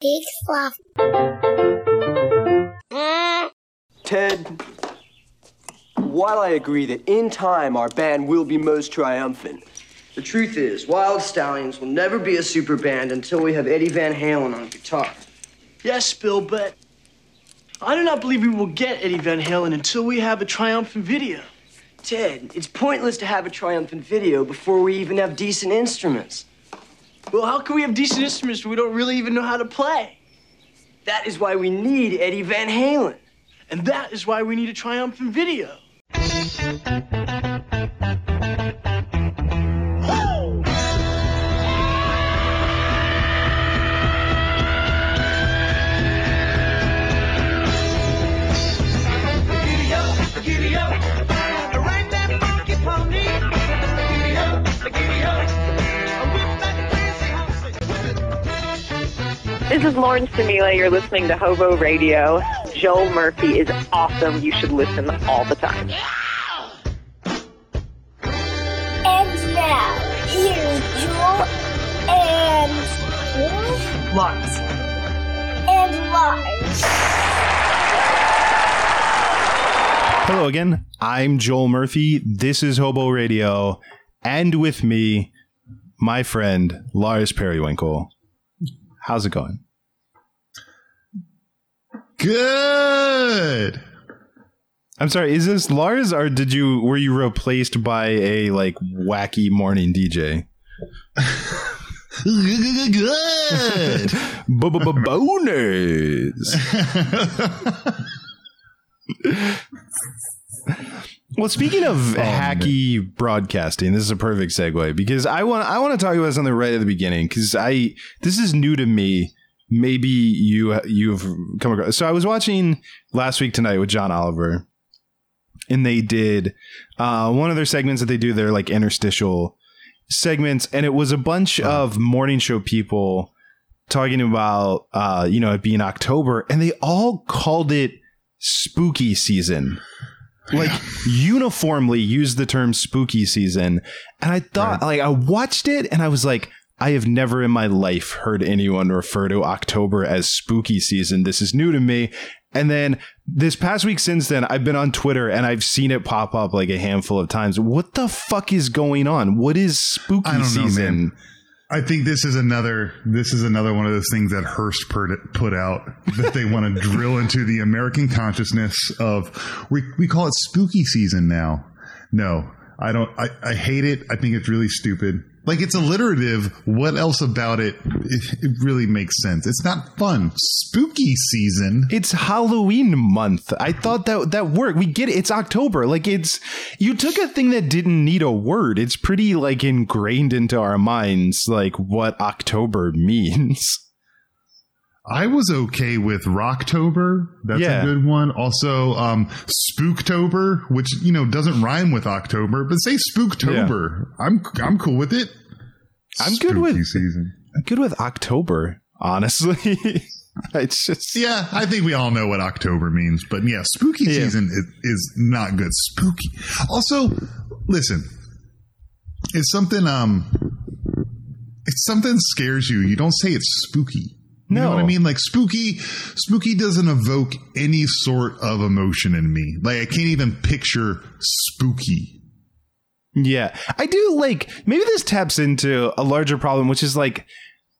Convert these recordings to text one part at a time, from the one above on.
Big fluff. Ted, while I agree that in time our band will be most triumphant, the truth is, Wild Stallions will never be a super band until we have Eddie Van Halen on guitar. Yes, Bill, but I do not believe we will get Eddie Van Halen until we have a triumphant video. Ted, it's pointless to have a triumphant video before we even have decent instruments. Well, how can we have decent instruments we don't really even know how to play? That is why we need Eddie Van Halen. And that is why we need a triumphant video. This is Lauren Stamila. You're listening to Hobo Radio. Joel Murphy is awesome. You should listen all the time. And now, here's Joel and Lars. and Lars. Hello again. I'm Joel Murphy. This is Hobo Radio. And with me, my friend, Lars Periwinkle. How's it going? Good. I'm sorry, is this Lars or did you were you replaced by a like wacky morning DJ? Good. Bonus. Well, speaking of hacky broadcasting, this is a perfect segue because I want I want to talk about something right at the beginning because I this is new to me. Maybe you you've come across. So I was watching last week tonight with John Oliver, and they did uh, one of their segments that they do. Their like interstitial segments, and it was a bunch of morning show people talking about uh, you know it being October, and they all called it spooky season like uniformly used the term spooky season and i thought like i watched it and i was like i have never in my life heard anyone refer to october as spooky season. This is new to me. And then this past week since then i've been on twitter and i've seen it pop up like a handful of times. What the fuck is going on? What is spooky know, season? man. I think this is another this is another one of those things that Hearst put out that they want to drill into the American consciousness of we we call it spooky season now. No, I don't. I, I hate it. I think it's really stupid. Like it's alliterative. What else about it? It, it really makes sense. It's not fun. Spooky season. It's Halloween month. I thought that that worked. We get it. It's October. Like it's you took a thing that didn't need a word. It's pretty like ingrained into our minds like what October means. I was okay with Rocktober. That's Yeah. a good one. Also, um, Spooktober, which you know doesn't rhyme with October, but say Spooktober. I'm I'm cool with it. I'm good with- season. I'm good with October, honestly. it's just Yeah, I think we all know what October means, but yeah, spooky Yeah. season is, is not good. Spooky. Also, listen, it's something um, if something scares you, you don't say it's spooky. You know No. what I mean? Like spooky, spooky doesn't evoke any sort of emotion in me. Like I can't even picture spooky. Yeah. I do like maybe this taps into a larger problem, which is like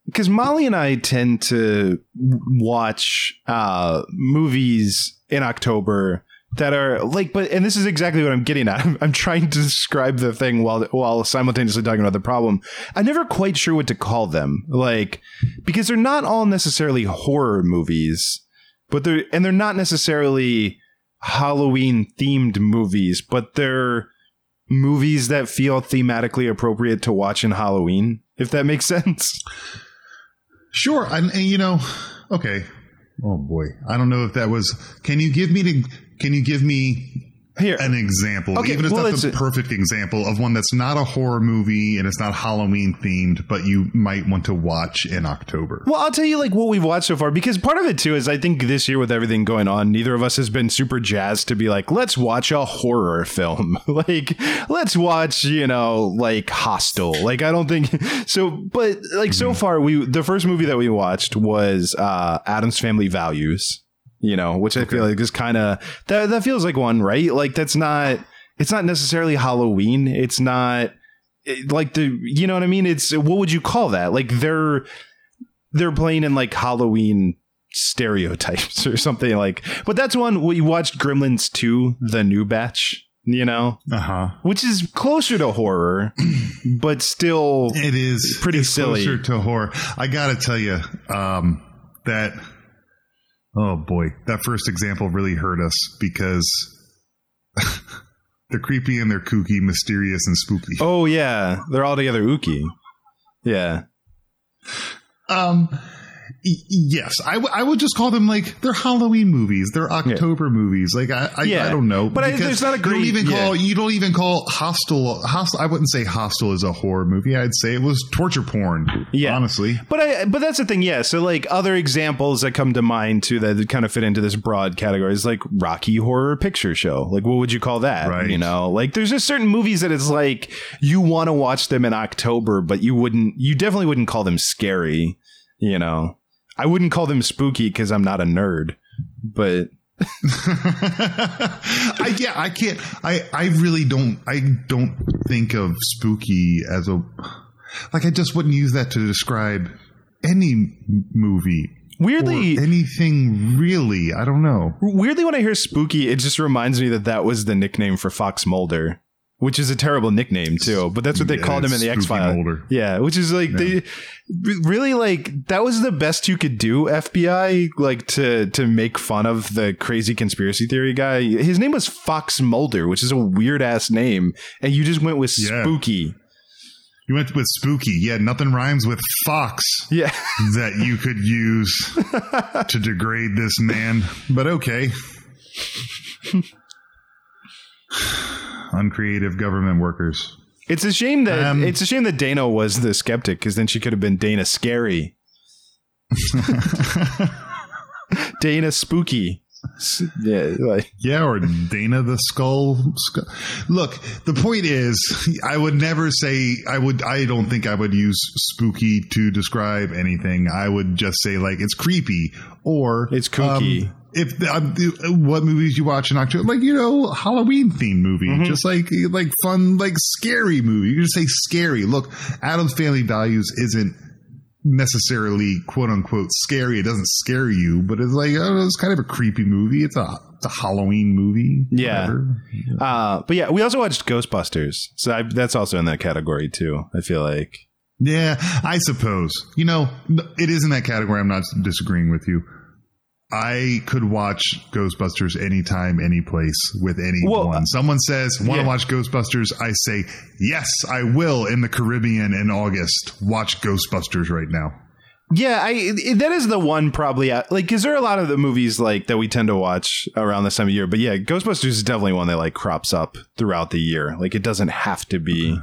because Molly and I tend to watch uh movies in October that are like but and this is exactly what I'm getting at. I'm, I'm trying to describe the thing while while simultaneously talking about the problem. I'm never quite sure what to call them. Like because they're not all necessarily horror movies, but they're and they're not necessarily Halloween themed movies, but they're movies that feel thematically appropriate to watch in Halloween, if that makes sense. Sure, and, and you know, okay. Oh boy, I don't know if that was. Can you give me the? Can you give me Here. an example. Okay, Even if well, let's- the perfect example of one that's not a horror movie and it's not Halloween themed, but you might want to watch in October. Well, I'll tell you like what we've watched so far because part of it too is I think this year with everything going on, neither of us has been super jazzed to be like, let's watch a horror film. like, let's watch, you know, like Hostel. Like, I don't think so. But like so far, we the first movie that we watched was uh Addams Family Values. You know, which I feel like is kind of that. That feels like one, right? Like that's not. It's not necessarily Halloween. It's not it- like the. You know what I mean? It's what would you call that? Like they're they're playing in like Halloween stereotypes or something like. But that's one we watched Gremlins 2, the new batch, you know, Uh huh. which is closer to horror, but still It is Pretty it's silly. Closer to horror. I gotta tell you um, that. Oh boy, that first example really hurt us because they're creepy and they're kooky, mysterious and spooky. Oh yeah, they're all together ooky. Yeah. Um, y- yes, I, w- I would just call them like they're Halloween movies. They're October movies. Like I, I, Yeah. I don't know, But I- there's not a you great- don't even call yeah. you don't even call Hostel. Hostel. I wouldn't say hostile is a horror movie. I'd say it was torture porn. Yeah. honestly. But I but that's the thing, yeah. So like other examples that come to mind too that kind of fit into this broad category is like Rocky Horror Picture Show. Like what would you call that? Right. You know, like there's just certain movies that it's like you want to watch them in October, but you wouldn't you definitely wouldn't call them scary, you know. I wouldn't call them spooky because I'm not a nerd. But I yeah, I can't. I I really don't. I don't think of spooky as a like. I just wouldn't use that to describe any movie weirdly anything really. I don't know. weirdly when I hear spooky, it just reminds me that that was the nickname for Fox Mulder. Which is a terrible nickname too, but that's what they Yeah, called him in the X Files. Yeah, which is like they really like that was the best you could do FBI like to to make fun of the crazy conspiracy theory guy. His name was Fox Mulder, which is a weird ass name, and you just went with Yeah. spooky. You went with spooky. Yeah, nothing rhymes with fox Yeah. that you could use to degrade this man. But okay. Uncreative government workers. It's a shame that Um, it's a shame that Dana was the skeptic because then she could have been Dana Scary. Dana Spooky. Yeah, like Yeah, or Dana the Skull. Skull. Look, the point is, I would never say I would. I don't think I would use spooky to describe anything. I would just say like it's creepy or It's kooky. um, if um, what movies you watch in October, like you know, Halloween themed movie, Mm-hmm. just like like fun, like scary movie. You can just say scary. Look, Addams Family Values isn't necessarily quote unquote scary. It doesn't scare you, but it's like oh, it's kind of a creepy movie. It's a it's a Halloween movie. Yeah. whatever. uh but yeah, we also watched Ghostbusters. So I, that's also in that category too. I feel like. Yeah, I suppose. You know, it is in that category. I'm not disagreeing with you. I could watch Ghostbusters anytime, any place with anyone. Well, Someone says, "Want to yeah. watch Ghostbusters?" I say, "Yes, I will." In the Caribbean in August, watch Ghostbusters right now. Yeah, I that is the one probably uh, like because there are a lot of the movies like that we tend to watch around this time of year. But yeah, Ghostbusters is definitely one that like crops up throughout the year. Like it doesn't have to be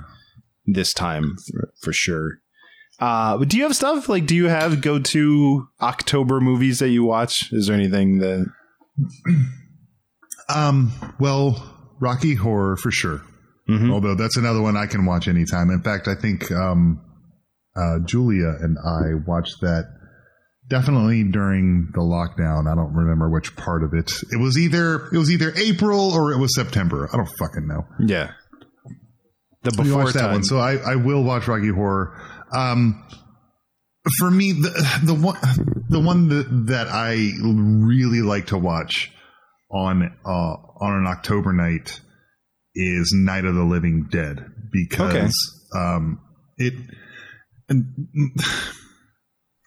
this time for, for sure. Uh, but do you have stuff like do you have go to October movies that you watch? Is there anything that Um, well, Rocky Horror for sure. Mhm. Although that's another one I can watch anytime. In fact, I think um, uh, Julia and I watched that definitely during the lockdown. I don't remember which part of it. It was either it was either April or it was September. I don't fucking know. yeah the We before watched that time? one, so I, I will watch Rocky Horror. Um, for me, the the one the one that, that I really like to watch on uh, on an October night is Night of the Living Dead because um, it and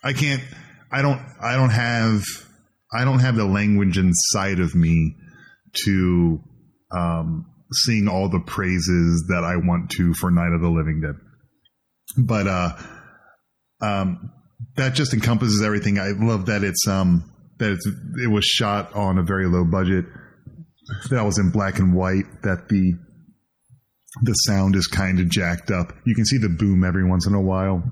I can't I don't I don't have I don't have the language inside of me to um, sing all the praises that I want to for Night of the Living Dead. But uh um that just encompasses everything. I love that it's um that it's, it was shot on a very low budget. that was in black and white that the the sound is kind of jacked up. You can see the boom every once in a while.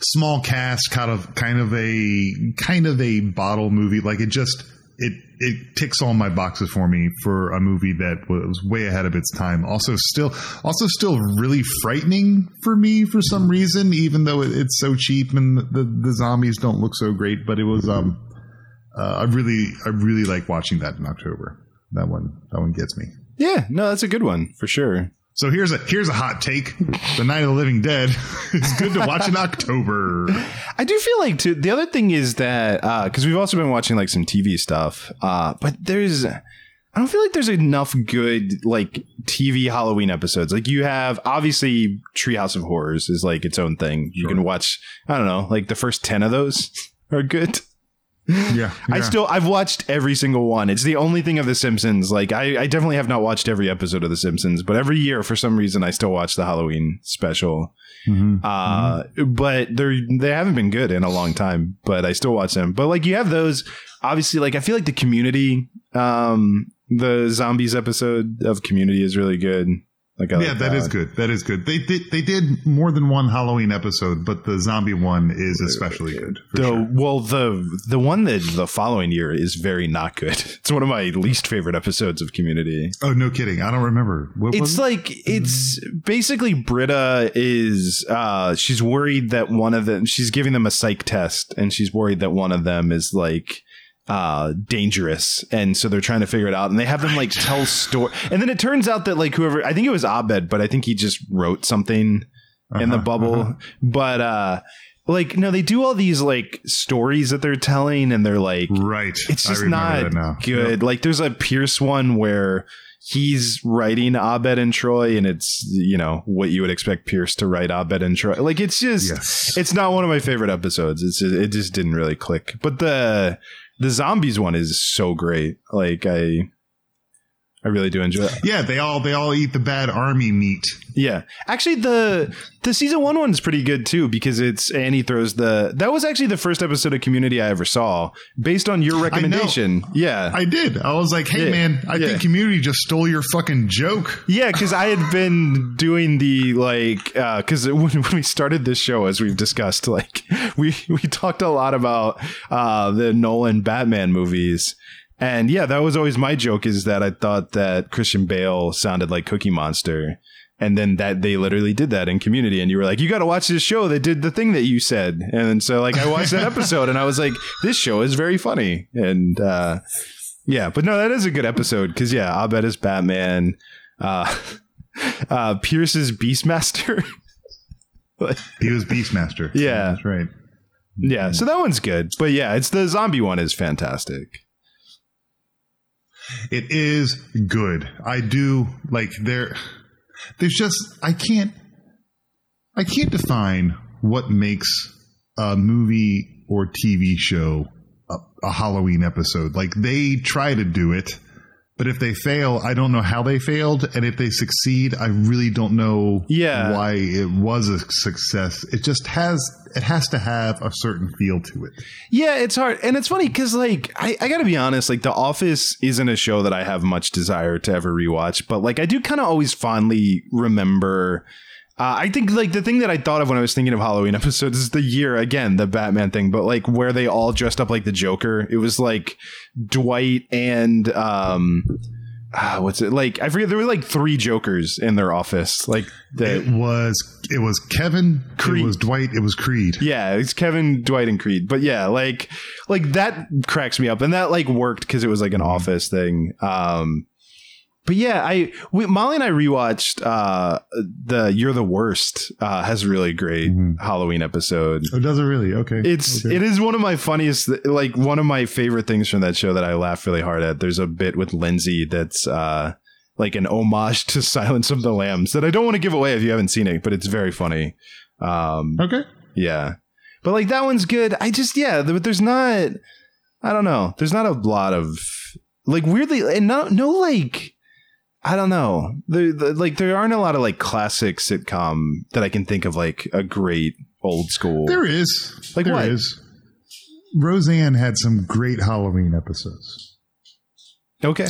Small cast, kind of kind of a kind of a bottle movie. Like it just it it ticks all my boxes for me for a movie that was way ahead of its time. Also, still also still really frightening for me for some reason, even though it, it's so cheap and the the zombies don't look so great. But it was um uh, I really I really like watching that in October. That one that one gets me. Yeah, no, that's a good one for sure. So here's a here's a hot take: The Night of the Living Dead is good to watch in October. I do feel like too. The other thing is that because we've also been watching like some TV stuff, uh, but there's I don't feel like there's enough good like TV Halloween episodes. Like you have obviously Treehouse of Horrors is like its own thing. You can watch I don't know like the first ten of those are good. Yeah, I still I've watched every single one. It's the only thing of The Simpsons. Like I, I definitely have not watched every episode of The Simpsons, but every year for some reason I still watch the Halloween special. Mhm. Uh, but they're they haven't been good in a long time. But I still watch them. But like you have those, obviously. Like I feel like the Community, um, the zombies episode of Community is really good. Like yeah, like that is good. That is good. They did they did more than one Halloween episode, but the zombie one is especially good. For The, sure. Well, the the one that the following year is very not good. It's one of my least favorite episodes of Community. Oh no, kidding! I don't remember. What was It's it? like it's basically Britta is uh she's worried that one of them she's giving them a psych test and she's worried that one of them is like uh dangerous and so they're trying to figure it out and they have them like tell story and then it turns out that like whoever I think it was Abed but I think he just wrote something in the Uh-huh, bubble uh-huh. but uh like no they do all these like stories that they're telling and they're like right. it's just not good. Like there's a Pierce one where he's writing Abed and Troy, and it's you know what you would expect Pierce to write Abed and Troy. Like it's just Yes. it's not one of my favorite episodes. It's it just didn't really click. But the the zombies one is so great. Like I I really do enjoy it. Yeah, they all they all eat the bad army meat. Yeah, actually, the the season one one's pretty good too because it's Annie throws the. That was actually the first episode of Community I ever saw, based on your recommendation. Yeah, I did. I was like, hey Yeah, man, I yeah. think Community just stole your fucking joke. Yeah, because I had been doing the like, because when, when we started this show, as we've discussed, like we we talked a lot about uh, the Nolan Batman movies, and yeah, that was always my joke is that I thought that Christian Bale sounded like Cookie Monster. And then that they literally did that in Community, and you were like, "You got to watch this show that did the thing that you said." And so, like, I watched that episode, and I was like, "This show is very funny." And uh, yeah, but no, that is a good episode because yeah, Abed is Batman. Uh, uh, Pierce is Beastmaster. He was Beastmaster. Yeah. that's right. yeah, so that one's good. But yeah, it's the zombie one is fantastic. It is good. I do like there. There's just I can't. I can't define what makes a movie or TV show a, a Halloween episode. Like they try to do it, but if they fail, I don't know how they failed, and if they succeed, I really don't know Yeah. why it was a success. It just has it has to have a certain feel to it. Yeah, it's hard. And it's funny because, like, I, I got to be honest, like, The Office isn't a show that I have much desire to ever rewatch, but, like, I do kind of always fondly remember. Uh, I think, like, the thing that I thought of when I was thinking of Halloween episodes is the year, again, the Batman thing, but, like, where they all dressed up like the Joker. It was, like, Dwight and, um, ah, what's it? Like, I forget, there were, like, three Jokers in their office. Like, the, It was it was Kevin, Creed. it was Dwight, it was Creed. Yeah, it's Kevin, Dwight, and Creed. But yeah, like like that cracks me up, and that like worked because it was like an office thing. Um, but yeah, I we, Molly and I rewatched uh the "You're the Worst" uh, has a really great Halloween episode. Oh, does it really? Okay. It's Okay. it is one of my funniest, like one of my favorite things from that show that I laugh really hard at. There's a bit with Lindsay that's uh like an homage to Silence of the Lambs that I don't want to give away if you haven't seen it, but it's very funny. Um, okay. yeah. But like that one's good. I just yeah, but there's not I don't know. There's not a lot of like weirdly and no no like I don't know. There the, like there aren't a lot of like classic sitcom that I can think of like a great old school. There is. Like There what? is. Roseanne had some great Halloween episodes. okay.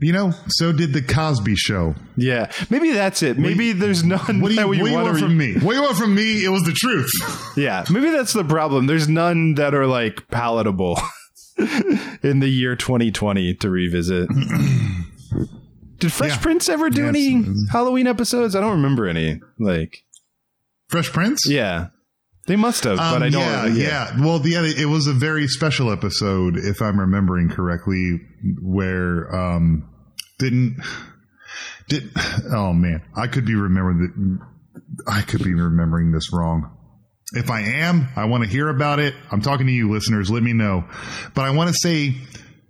You know, so did the Cosby Show. Yeah, maybe that's it. Maybe there's none What do you, that we what you want want from me? What do you want from me? It was the truth. Yeah, maybe that's the problem. There's none that are like palatable in the year 2020 to revisit. Did Fresh Yeah. Prince ever do Yes. any Halloween episodes? I don't remember any. Like, Fresh Prince. yeah, they must have, but Um, I don't. yeah, yeah, Well, yeah, it was a very special episode, if I'm remembering correctly, where um didn't did. Oh man, I could be remembering that. I could be remembering this wrong. If I am, I want to hear about it. I'm talking to you, listeners. Let me know. But I want to say.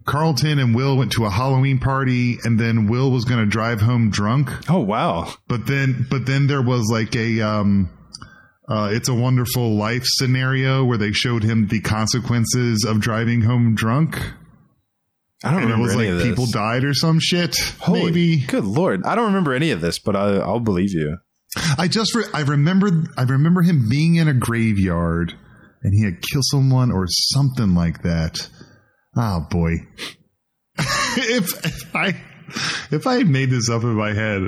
Carlton and Will went to a Halloween party, and then Will was going to drive home drunk. Oh wow. But then, but then there was like a, um, uh, it's a wonderful life scenario where they showed him the consequences of driving home drunk. I don't And it was any like of this. people died or some shit. Holy, maybe Good lord, I don't remember any of this, but I, I'll believe you. I just re- I remember I remember him being in a graveyard and he had killed someone or something like that. Oh boy, if, if I if I made this up in my head,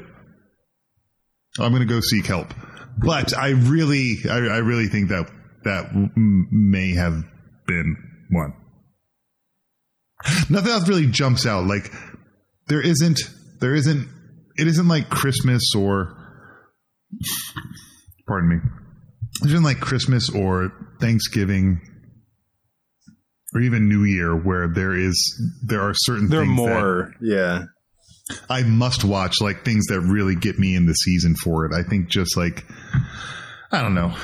I'm going to go seek help. But I really I, I really think that that may have been one. Nothing else really jumps out. Like there isn't there isn't it isn't like Christmas or pardon me. It isn't like Christmas or Thanksgiving or even New Year where there is there are certain There are things more. Yeah. I must watch, like things that really get me in the season for it. I think just like I don't know.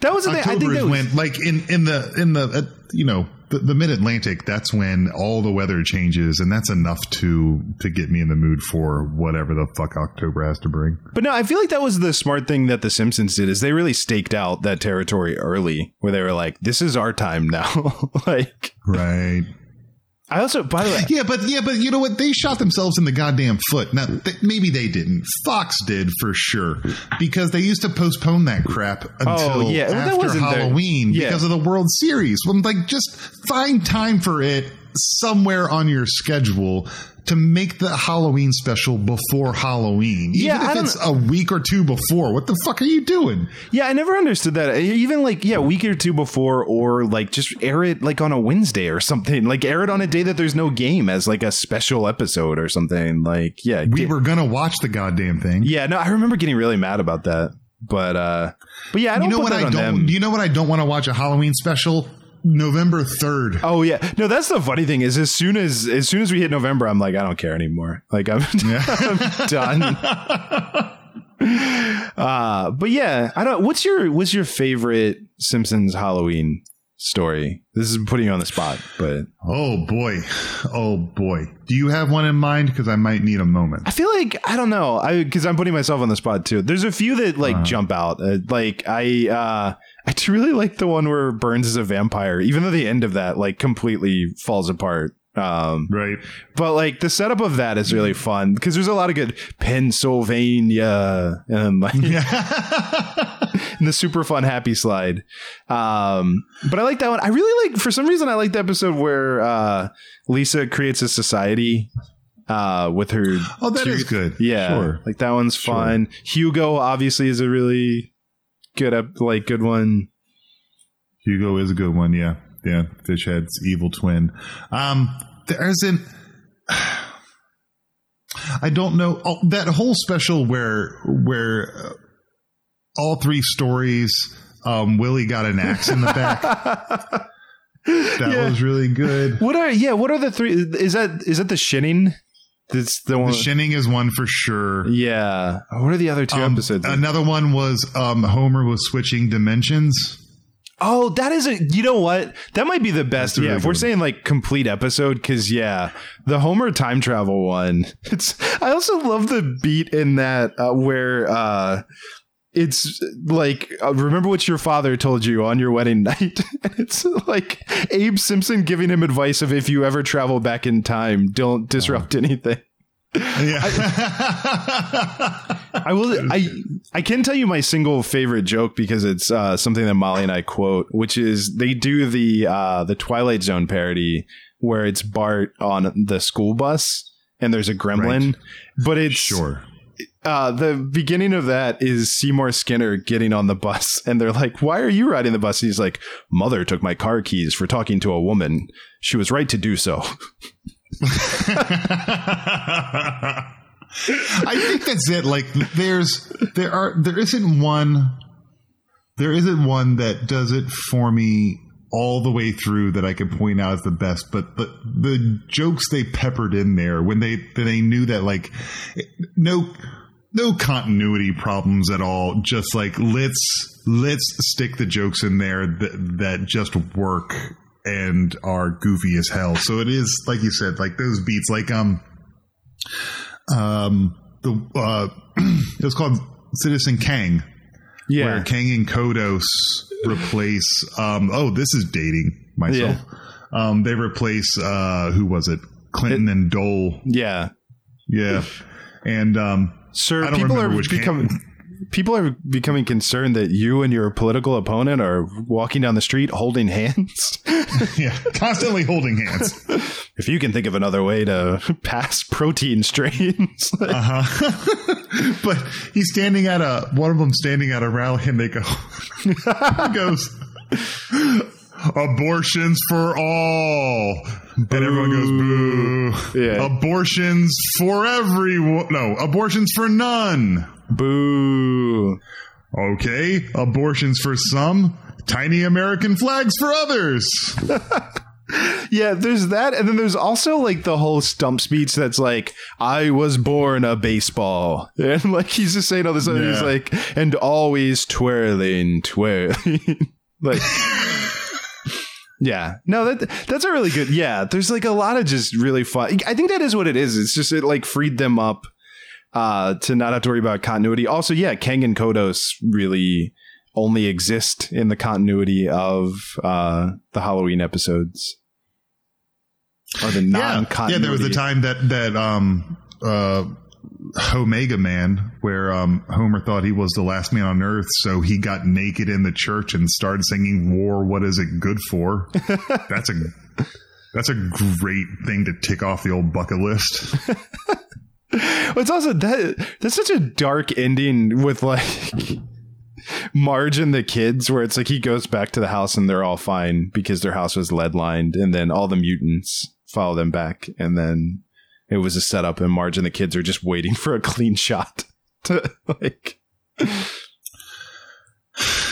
That was the thing. I October think is that was, when like in in the in the uh, you know the, the mid Atlantic. That's when all the weather changes, and that's enough to to get me in the mood for whatever the fuck October has to bring. But no, I feel like that was the smart thing that the Simpsons did is they really staked out that territory early where they were like, this is our time now. like Right. I also by the way Yeah, but yeah, but you know what? They shot themselves in the goddamn foot. Now, th- maybe they didn't. Fox did for sure because they used to postpone that crap until Oh, yeah. After Halloween yeah. because of the World Series. Well, like, just find time for it somewhere on your schedule to make the Halloween special before Halloween. Yeah, Even I if it's a week or two before. What the fuck are you doing? Yeah, I never understood that. Even like, yeah, a week or two before, or like just air it like on a Wednesday or something. Like air it on a day that there's no game as like a special episode or something. Like, yeah, We get- were gonna watch the goddamn thing. yeah. No, I remember getting really mad about that. But uh, but yeah, I don't you know what I don't? them. You know what I don't want to watch a Halloween special? November third. Oh yeah, no. That's the funny thing is as soon as as soon as we hit November, I'm like, I don't care anymore. Like I'm, I'm done. uh, but yeah, I don't. What's your what's your favorite Simpsons Halloween story? This is putting you on the spot, but Oh boy. Oh boy. Do you have one in mind? Because I might need a moment. I feel like I don't know. I because I'm putting myself on the spot too. There's a few that like Uh-huh. jump out. Uh, like I uh I do really like the one where Burns is a vampire, even though the end of that like completely falls apart. Um, Right. but like the setup of that is really fun because there's a lot of good Pennsylvania and like and the super fun happy slide. Um, but I like that one. I really like for some reason I like the episode where uh, Lisa creates a society uh, with her. Oh, that is good. Yeah, Sure. like that one's fun. Hugo obviously is a really good like good one. Hugo is a good one. Yeah. Yeah. Fishhead's evil twin. Um, there isn't. I don't know. Oh, that whole special where where uh, all three stories, um, Willie got an axe in the back. that Yeah. was really good. What are yeah? What are the three? Is that is that the shinning? That's the one. The Shinning is one for sure. yeah. What are the other two Um, episodes? Another one was um, Homer was switching dimensions. Oh, that is a. You know what? That might be the best. That's yeah, really if we're saying like complete episode, because yeah, the Homer time travel one. It's. I also love the beat in that uh, where uh, it's like uh, remember what your father told you on your wedding night. it's like Abe Simpson giving him advice of if you ever travel back in time, don't disrupt anything. Yeah. I will. I I can tell you my single favorite joke because it's uh, something that Molly and I quote, which is they do the uh, the Twilight Zone parody where it's Bart on the school bus and there's a gremlin, but it's Sure. Uh, the beginning of that is Seymour Skinner getting on the bus, and they're like, "Why are you riding the bus?" he's like, "Mother took my car keys for talking to a woman. She was right to do so." I think that's it. Like there's there are there isn't one there isn't one that does it for me all the way through that I could point out as the best. But the the jokes they peppered in there when they they knew that like no no continuity problems at all. Just like let's let's stick the jokes in there that that just work and are goofy as hell. So it is like you said, like those beats, like um um the uh it was called Citizen Kang yeah. where Kang and Kodos replace um oh this is dating myself. Um they replace uh who was it? Clinton and Dole. yeah, Yeah. And um sir. People are becoming people are becoming concerned that you and your political opponent are walking down the street holding hands. yeah, constantly holding hands. if you can think of another way to pass protein strains, Uh-huh. but he's standing at a one of them standing at a rally and they go goes abortions for all and everyone goes boo. Yeah. abortions for everyone. No abortions for none. Boo. okay. Abortions for some. Tiny american flags for others. Yeah, there's that, and then there's also like the whole stump speech that's like, "I was born a baseball," and like he's just saying all this, other he's like, "and always twirling, twirling," like. Yeah, no, that that's a really good. Yeah, there's like a lot of just really fun. I think that is what it is. It's just it like freed them up uh to not have to worry about continuity. Also, yeah, Kang and Kodos really only exist in the continuity of uh the Halloween episodes. Or the yeah non-continuity. yeah there was a time that that um uh Omega Man, where um, Homer thought he was the last man on Earth, so he got naked in the church and started singing "War, what is it good for?" that's a that's a great thing to tick off the old bucket list. Well, it's also that that's such a dark ending with like Marge and the kids, where it's like he goes back to the house and they're all fine because their house was lead lined, and then all the mutants follow them back, and then it was a setup, and Marge and the kids are just waiting for a clean shot to like.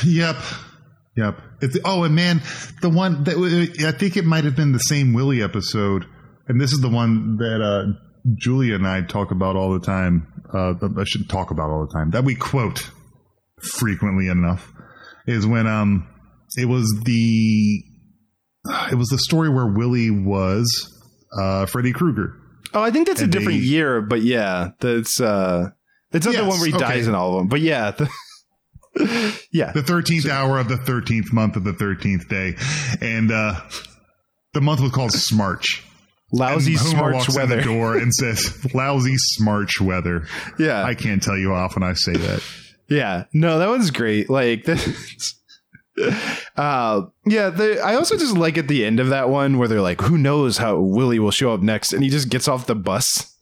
yep, yep. It's, oh, and man, the one that I think it might have been the same Willie episode, and this is the one that uh, Julia and I talk about all the time. Uh, I should talk about all the time that we quote frequently enough is when um it was the it was the story where Willie was uh Freddy Krueger. Oh, I think that's a different they- year, but yeah, that's uh, it's not the one where he okay. dies in all of them, but yeah, the, yeah, The 13th hour of the 13th month of the 13th day. And uh the month was called Smarch. lousy And Homer walks in weather. the door and says, "Lousy smarch weather." Yeah, I can't tell you how often I say that. Yeah, no, that one's great. Like, that's, uh, yeah. The, I also just like at the end of that one where they're like, "Who knows how Willie will show up next?" and he just gets off the bus.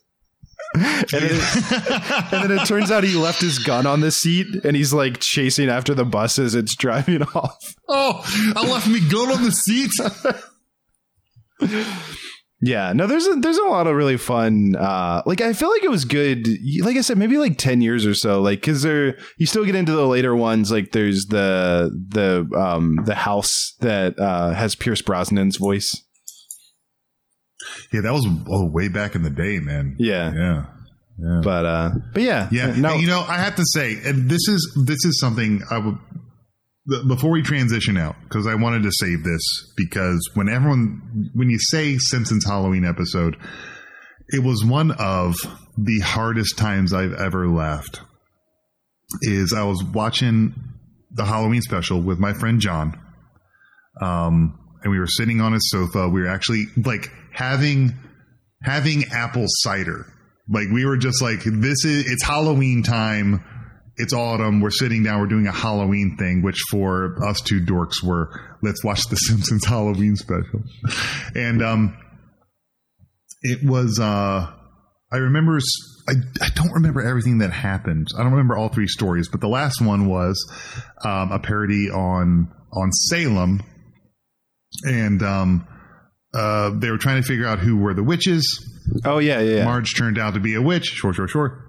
and, then it, and then it turns out he left his gun on the seat and he's like chasing after the bus as it's driving off. Oh, I left me gun on the seat. Yeah, no, there's a, there's a lot of really fun. Uh, like I feel like it was good. Like I said, maybe like ten years or so. Like because there, you still get into the later ones. Like there's the the um the house that uh, has Pierce Brosnan's voice. Yeah, that was oh, way back in the day, man. Yeah, Yeah. Yeah. but uh, but yeah, Yeah, No, you know, I have to say, and this is this is something I would before we transition out because I wanted to save this because when everyone when you say Simpsons Halloween episode, it was one of the hardest times I've ever laughed. Is I was watching the Halloween special with my friend John, um, and we were sitting on his sofa. We were actually like having having apple cider. Like we were just like, this is it's Halloween time. It's autumn. We're sitting down. We're doing a Halloween thing, which for us two dorks were let's watch the Simpsons Halloween special. And um, it was uh, I remember—I don't remember everything that happened. I don't remember all three stories, but the last one was um, a parody on on Salem, and um, uh, they were trying to figure out who were the witches. Oh yeah, yeah. yeah. Marge turned out to be a witch. Sure, sure, short.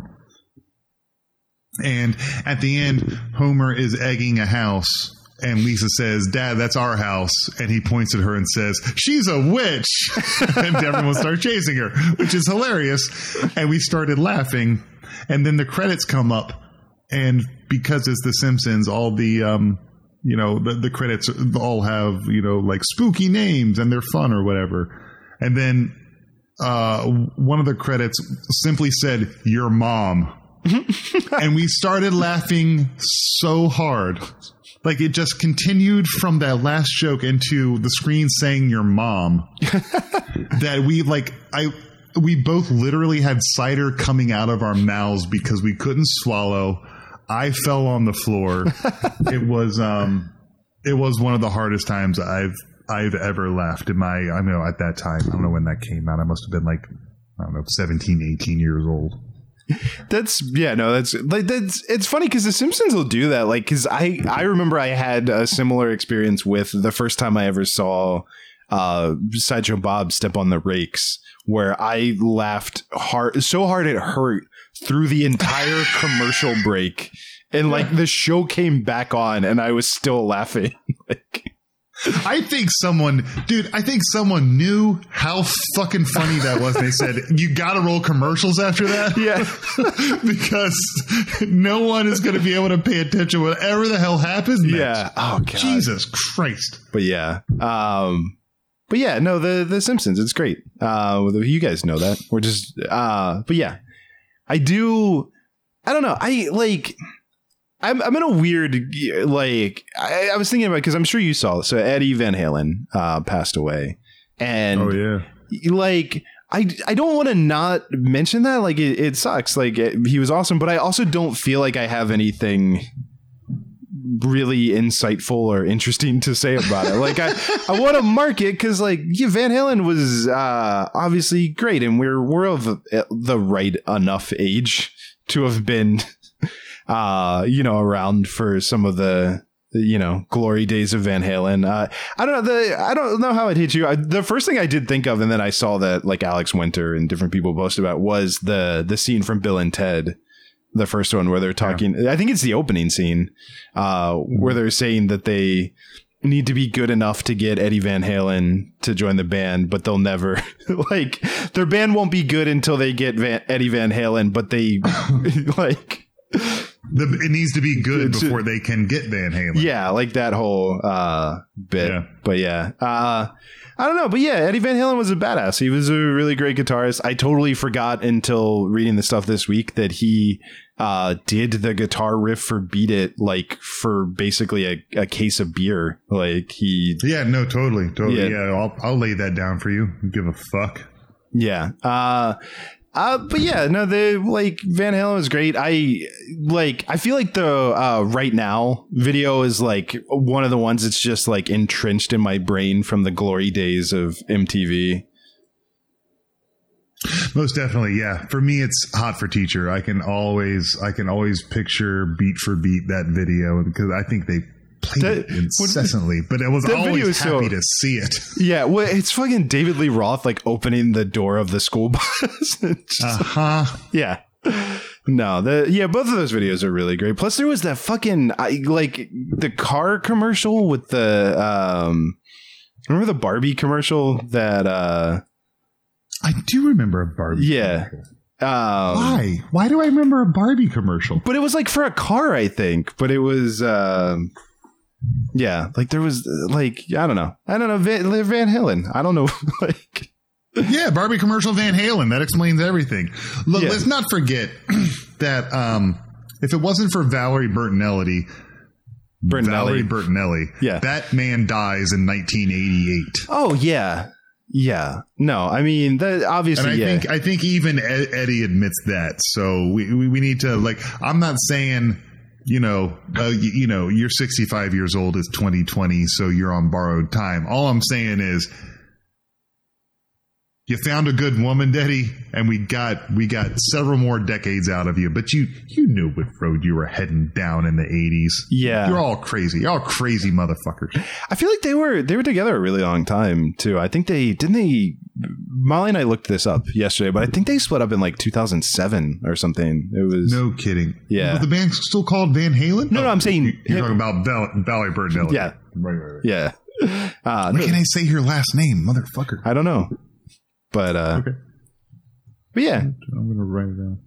And at the end, Homer is egging a house, and Lisa says, "Dad, that's our house." And he points at her and says, "She's a witch," and everyone starts chasing her, which is hilarious. And we started laughing, and then the credits come up, and because it's The Simpsons, all the um, you know, the, the credits all have you know like spooky names, and they're fun or whatever. And then uh, one of the credits simply said "Your mom," and we started laughing so hard. Like it just continued from that last joke into the screen saying "Your mom." that we like, I we both literally had cider coming out of our mouths because we couldn't swallow. I fell on the floor. it was um, it was one of the hardest times I've I've ever laughed in my I know at that time. I don't know when that came out. I must have been like I don't know 17, 18 years old. That's yeah, no, that's like that's it's funny because the Simpsons will do that. Like, because I I remember I had a similar experience with the first time I ever saw uh Sideshow Bob step on the rakes, where I laughed hard so hard it hurt through the entire commercial break, and like the show came back on, and I was still laughing. like, I think someone, dude, I think someone knew how fucking funny that was. They said, you got to roll commercials after that. yeah, because no one is going to be able to pay attention whatever the hell happens next. yeah. Oh god, Jesus Christ. but yeah um but yeah no the the simpsons it's great uh you guys know that we're just uh but yeah i do i don't know i like i'm, I'm in a weird like i, I was thinking about because i'm sure you saw so eddie van halen uh passed away. And Oh, yeah. like I, I don't want to not mention that. Like it, it sucks. Like it, he was awesome. But i also don't feel like i have anything really insightful or interesting to say about it. Like i i want to mark it because like yeah, van halen was uh obviously great. And we're we're of the right enough age to have been uh you know around for some of the you know glory days of Van Halen. Uh, I don't know the I don't know how it hit you. I, the first thing I did think of, and then I saw that like Alex Winter and different people posted about was the the scene from Bill and Ted, the first one where they're talking. I think it's the opening scene uh, where they're saying that they need to be good enough to get Eddie Van Halen to join the band, but they'll never like their band won't be good until they get Van, Eddie Van Halen, but they like The, it needs to be good It's- before they can get Van Halen. yeah, like that whole uh bit. Yeah. But yeah. Uh I don't know, but yeah, Eddie Van Halen was a badass. He was a really great guitarist. I totally forgot until reading the stuff this week that he uh did the guitar riff for Beat It like for basically a, a case of beer. Like he Yeah, no, totally, totally. Yeah. Yeah, I'll, I'll lay that down for you. Give a fuck. Yeah. Uh uh, but yeah, no, the like Van Halen was great. I like. I feel like the uh, right now video is like one of the ones that's just like entrenched in my brain from the glory days of MTV. Most definitely, yeah. For me, it's hot for teacher. I can always, I can always picture beat for beat that video because I think they played That- it incessantly. But I was always is so- happy to see it. Yeah, well, it's fucking David Lee Roth like opening the door of the school bus. Uh huh. yeah. No, the yeah, both of those videos are really great. Plus, there was that fucking I like the car commercial with the um. Remember the Barbie commercial that uh I do remember a Barbie. Yeah. commercial. um Why? Why do I remember a Barbie commercial? but it was like for a car I think but it was um yeah like there was like I don't know I don't know Van, Van Halen I don't know like Yeah, Barbie commercial Van Halen. That explains everything. Look, Yeah. let's not forget that um, if it wasn't for Valerie Bertinelli, Valerie Bertinelli Yeah. that man dies in 1988. oh yeah yeah no I mean that And obviously I yeah think I think even Ed- Eddie admits that. So we, we we need to like. I'm not saying you know uh, you, you know you're 65 years old. It's 2020, so you're on borrowed time. All I'm saying is You found a good woman, Daddy, and we got we got several more decades out of you. But you you knew what road you were heading down in the eighties. Yeah. you're all crazy. You're all crazy motherfuckers. I feel like they were they were together a really long time too. I think they didn't they. Molly and I looked this up yesterday, but I think they split up in like 2007 or something. It was No kidding. Yeah. But the band's still called Van Halen. No, no, I'm saying- you're talking about Val- Valley Bird. Yeah. right, right, right. yeah. Uh, Why can't I say your last name, motherfucker? I don't know, but uh, Okay. but yeah, I'm gonna write it down.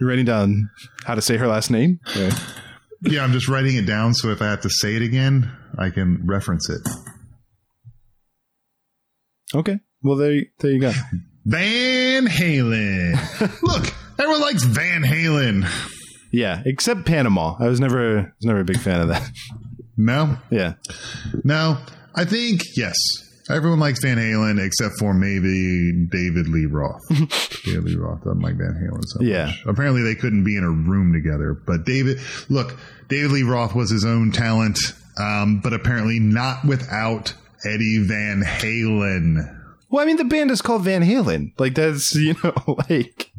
you're writing down how to say her last name. Yeah. Yeah, I'm just writing it down so if I have to say it again, I can reference it. Okay. Well, there, you- there you go. Van Halen. Look, everyone likes Van Halen. Yeah, except Panama. I was never was never a big fan of that. No, Yeah. no. I think yes. Everyone likes Van Halen except for maybe David Lee Roth. David Lee Roth doesn't like Van Halen so Yeah. much. Apparently they couldn't be in a room together. But David, look, David Lee Roth was his own talent, um, but apparently not without Eddie Van Halen. Well, I mean, the band is called Van Halen. Like that's you know, like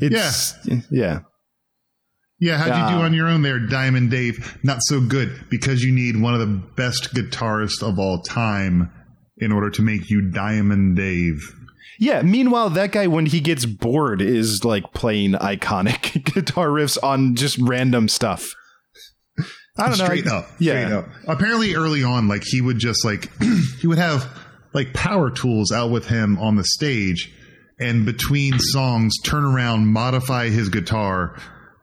it's yeah. Yeah, Yeah, how'd you do Uh, on your own there, Diamond Dave? Not so good because you need one of the best guitarists of all time in order to make you Diamond Dave. Yeah. Meanwhile, that guy, when he gets bored, is like playing iconic guitar riffs on just random stuff. I don't know. Straight I- up. Yeah. Straight up. Apparently early on, like he would just like he would have like power tools out with him on the stage and between songs turn around, modify his guitar,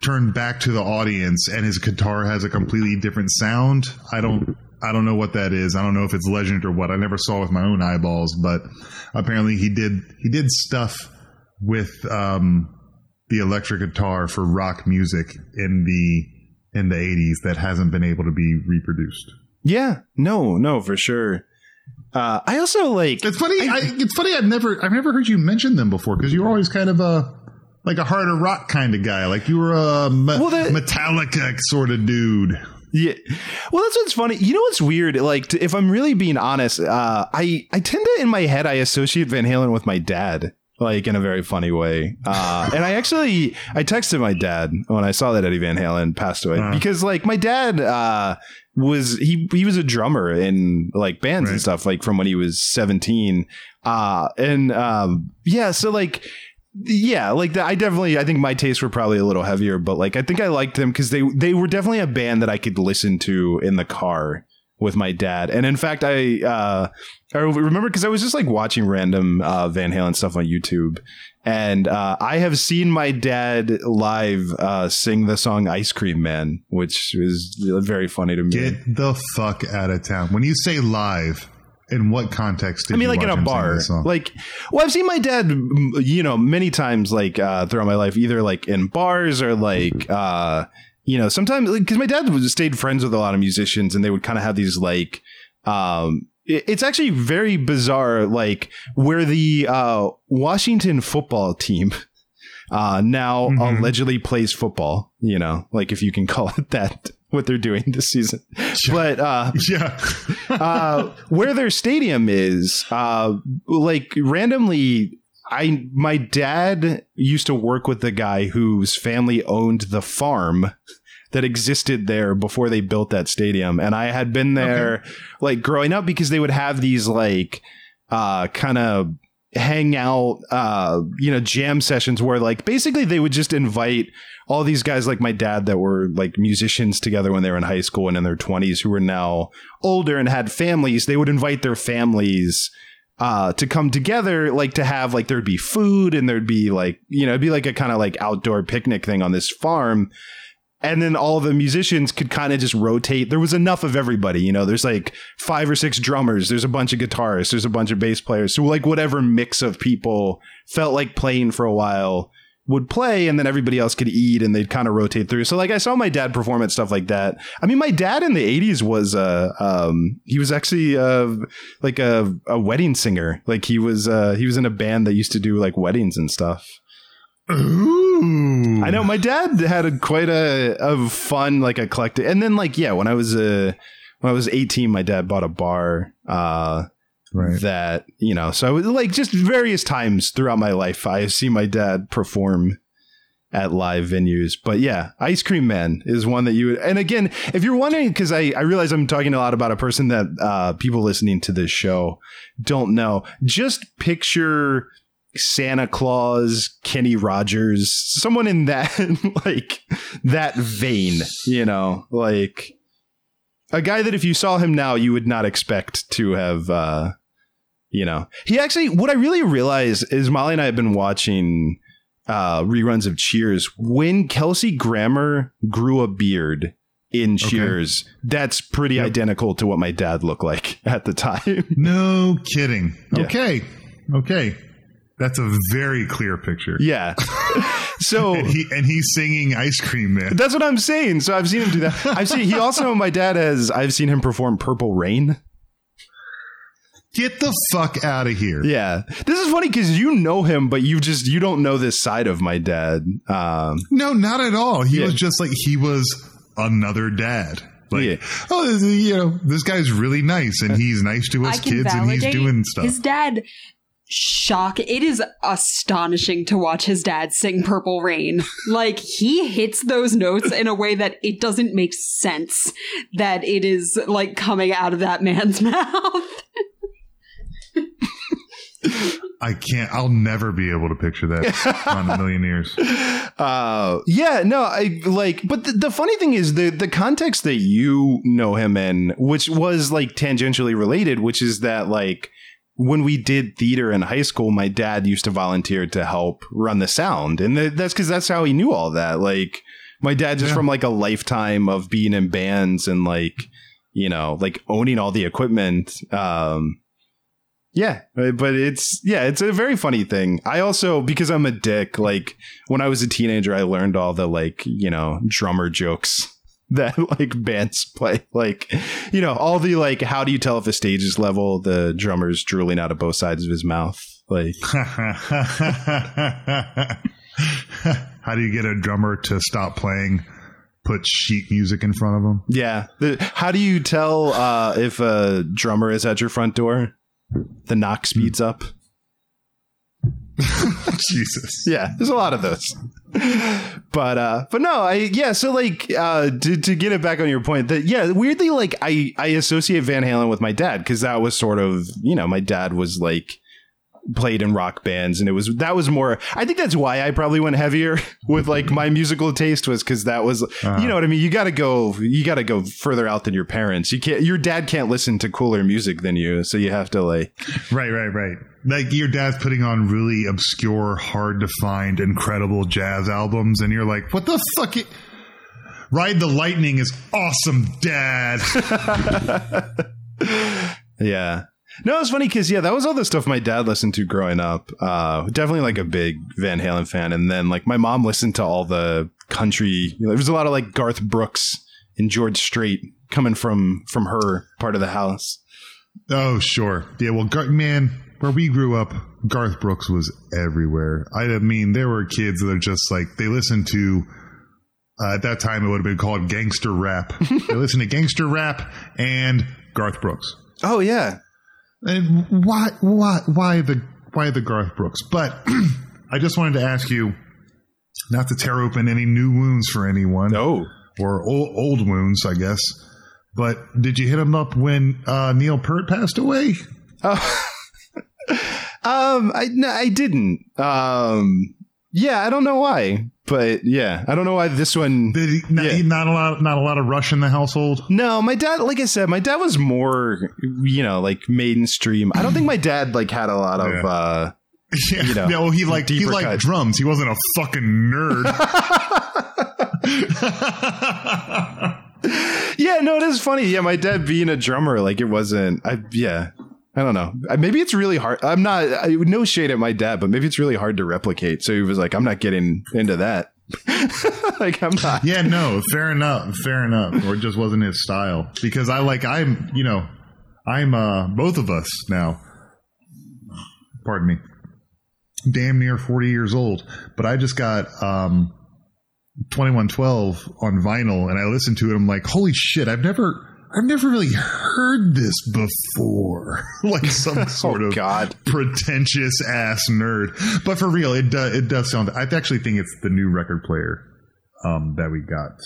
turn back to the audience, and his guitar has a completely different sound. I don't I don't know what that is. I don't know if it's legend or what. I never saw with my own eyeballs, but apparently he did he did stuff with um the electric guitar for rock music in the in the 80s that hasn't been able to be reproduced. Yeah. No, no, for sure. Uh, I also like. It's funny. I, it's funny. I've never I've never heard you mention them before because you were always kind of a like a harder rock kind of guy. Like you were a me- Well, the- Metallica sort of dude. Yeah. Well, that's what's funny. You know what's weird? Like, t- if I'm really being honest, uh, I I tend to in my head I associate Van Halen with my dad, like in a very funny way. Uh, and I actually I texted my dad when I saw that Eddie Van Halen passed away Uh. because like my dad uh, was he he was a drummer in like bands and stuff like from when he was 17. Uh, and um, yeah, so like yeah, like the, I definitely I think my tastes were probably a little heavier, but like I think I liked them because they they were definitely a band that I could listen to in the car with my dad. And in fact, I uh, I remember because I was just like watching random uh, Van Halen stuff on YouTube, and uh, I have seen my dad live uh, sing the song "Ice Cream Man," which was very funny to me. Get the fuck out of town. When you say live, in what context? Did I mean, you like in a bar. Like, well, I've seen my dad, you know, many times, like uh, throughout my life, either like in bars or like, uh, you know, sometimes because my dad was stayed friends with a lot of musicians, and they would kind of have these like, um, it's actually very bizarre, like where the uh, Washington football team. Uh, now Mhm. allegedly plays football, you know, like if you can call it that, what they're doing this season. But, uh, yeah. uh, where their stadium is, uh, like randomly, I my dad used to work with the guy whose family owned the farm that existed there before they built that stadium, and I had been there like growing up because they would have these like uh, kind of hang out uh you know jam sessions where like basically they would just invite all these guys like my dad that were like musicians together when they were in high school and in their 20s who were now older and had families. They would invite their families uh to come together like to have like there'd be food and there'd be like you know it'd be like a kind of like outdoor picnic thing on this farm and then all the musicians could kind of just rotate. There was enough of everybody, you know. There's like five or six drummers. There's a bunch of guitarists. There's a bunch of bass players. So like whatever mix of people felt like playing for a while would play, and then everybody else could eat, and they'd kind of rotate through. So like I saw my dad perform at stuff like that. I mean, my dad in the '80s was uh um he was actually uh like a a wedding singer. Like he was uh he was in a band that used to do like weddings and stuff. Ooh. I know my dad had a, quite a, a fun like eclectic, and then like yeah, when I was uh, when I was eighteen, my dad bought a bar uh, Right. that you know so like just various times throughout my life i see my dad perform at live venues but yeah ice cream man is one that you would and again if you're wondering because I, I realize i'm talking a lot about a person that uh, people listening to this show don't know just picture santa claus kenny rogers someone in that like that vein you know like a guy that if you saw him now you would not expect to have uh you know he actually what i really realize is molly and i have been watching uh reruns of cheers when kelsey grammer grew a beard in cheers that's pretty Yep. identical to what my dad looked like at the time No kidding. Yeah. Okay. Okay. That's a very clear picture. yeah so And, he, and he's singing Ice Cream Man. that's what i'm saying so i've seen him do that i've seen he also my dad has i've seen him perform purple rain Get the fuck out of here. yeah this is funny because you know him but you just you don't know this side of my dad um No, not at all. He Yeah. was just like he was another dad. Like, Yeah. oh, this you know, this guy's really nice and he's nice to I us kids and he's doing stuff. His dad shock it is astonishing to watch his dad sing purple rain like he hits those notes in a way that it doesn't make sense that it is like coming out of that man's mouth I can't. I'll never be able to picture that on a million years. Uh, yeah, no, I like, but the, the funny thing is the the context that you know him in, which was like tangentially related, which is that like when we did theater in high school, my dad used to volunteer to help run the sound, and th- that's because that's how he knew all that. Like my dad just Yeah. from like a lifetime of being in bands and like you know like owning all the equipment. Um, yeah, uh, but it's yeah, it's a very funny thing. I also because I'm a dick, like when I was a teenager, I learned all the like, you know, drummer jokes that like bands play. Like, you know, all the like how do you tell if a stage is level, the drummer's drooling out of both sides of his mouth. Like How do you get a drummer to stop playing? Put sheet music in front of him. yeah. The, how do you tell uh if a drummer is at your front door? The knock speeds up. Jesus. yeah there's a lot of those but uh but no i yeah so like uh to, to get it back on your point that yeah weirdly like i i associate van halen with my dad because that was sort of you know my dad was like played in rock bands and it was that was more i think that's why i probably went heavier with like my musical taste was because that was uh-huh. you know what i mean you gotta go you gotta go further out than your parents you can't your dad can't listen to cooler music than you so you have to like Right, right, right. Like your dad's putting on really obscure, hard to find, incredible jazz albums, and you're like, what the fuck? It- Ride the Lightning is awesome, Dad. Yeah. No, it's funny because yeah, that was all the stuff my dad listened to growing up. Uh, definitely like a big Van Halen fan, and then like my mom listened to all the country. You know, there was a lot of like Garth Brooks and George Strait coming from from her part of the house. oh, sure. Yeah, well, Gar- man, where we grew up, Garth Brooks was everywhere. I mean, there were kids that are just like, they listened to. Uh, at that time, it would have been called gangster rap. they listened to gangster rap and Garth Brooks. Oh yeah, And why, why, why the, why the Garth Brooks? But I just wanted to ask you, not to tear open any new wounds for anyone, no. or old, old wounds, I guess. But did you hit him up when uh, Neil Peart passed away? Um, I no, I didn't. Um, yeah, I don't know why, but yeah, I don't know why this one. Did he, not, Yeah. not a lot, not a lot of Rush in the household. No, my dad, like I said, my dad was more, you know, like mainstream. I don't think my dad like had a lot of. Yeah. uh Yeah, You know, well, he liked he liked cut. drums. He wasn't a fucking nerd. Yeah, no, it is funny. Yeah, my dad being a drummer, like it wasn't. I yeah, I don't know. Maybe it's really hard. I'm not. I, no shade at my dad, but maybe it's really hard to replicate. So he was like, I'm not getting into that. like I'm not. yeah, no, fair enough, fair enough. Or it just wasn't his style. Because I like I'm, you know, I'm uh both of us now. Pardon me. Damn near 40 years old, but I just got um 2112 on vinyl and I listened to it I'm like, "Holy shit, I've never I've never really heard this before. like some sort Oh, of God. pretentious ass nerd. But for real, it does it does sound I actually think it's the new record player um, that we got.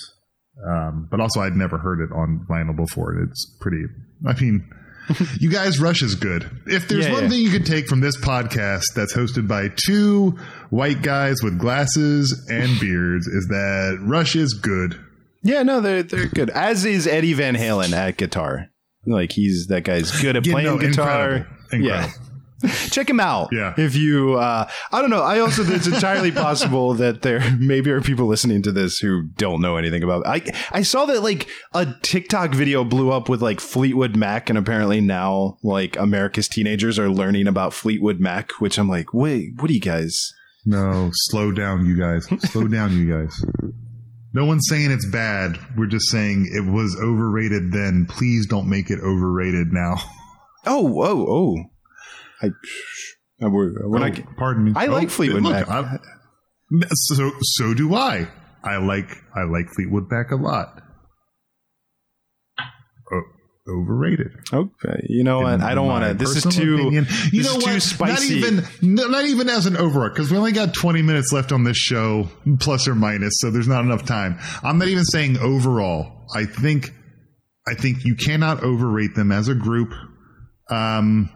Um, but also I'd never heard it on vinyl before. And it's pretty I mean you guys rush is good. If there's Yeah, one yeah. thing you can take from this podcast that's hosted by two white guys with glasses and beards is that rush is good. Yeah, no, they're they're good. As is Eddie Van Halen at guitar. Like he's that guy's good at Yeah, playing no, guitar. incredible. Incredible. Yeah. Check him out. Yeah. If you uh I don't know. I also think it's entirely possible that there maybe are people listening to this who don't know anything about I I saw that like a TikTok video blew up with like Fleetwood Mac and apparently now like America's teenagers are learning about Fleetwood Mac, which I'm like, wait, what do you guys No, slow down, you guys. Slow down, you guys. No one's saying it's bad. We're just saying it was overrated then. Please don't make it overrated now. Oh, oh, oh. I we're, we're Oh, not pardon me. I like Oh, Fleetwood look, Mac. I- so so do I. I like I like Fleetwood Mac a lot. Overrated. Okay, you know what? I don't want to. This is too. opinion. You this know is what? spicy. Not even, not even as an overall, because we only got 20 minutes left on this show, plus or minus, so there's not enough time. I'm not even saying overall. I think, I think you cannot overrate them as a group. Um,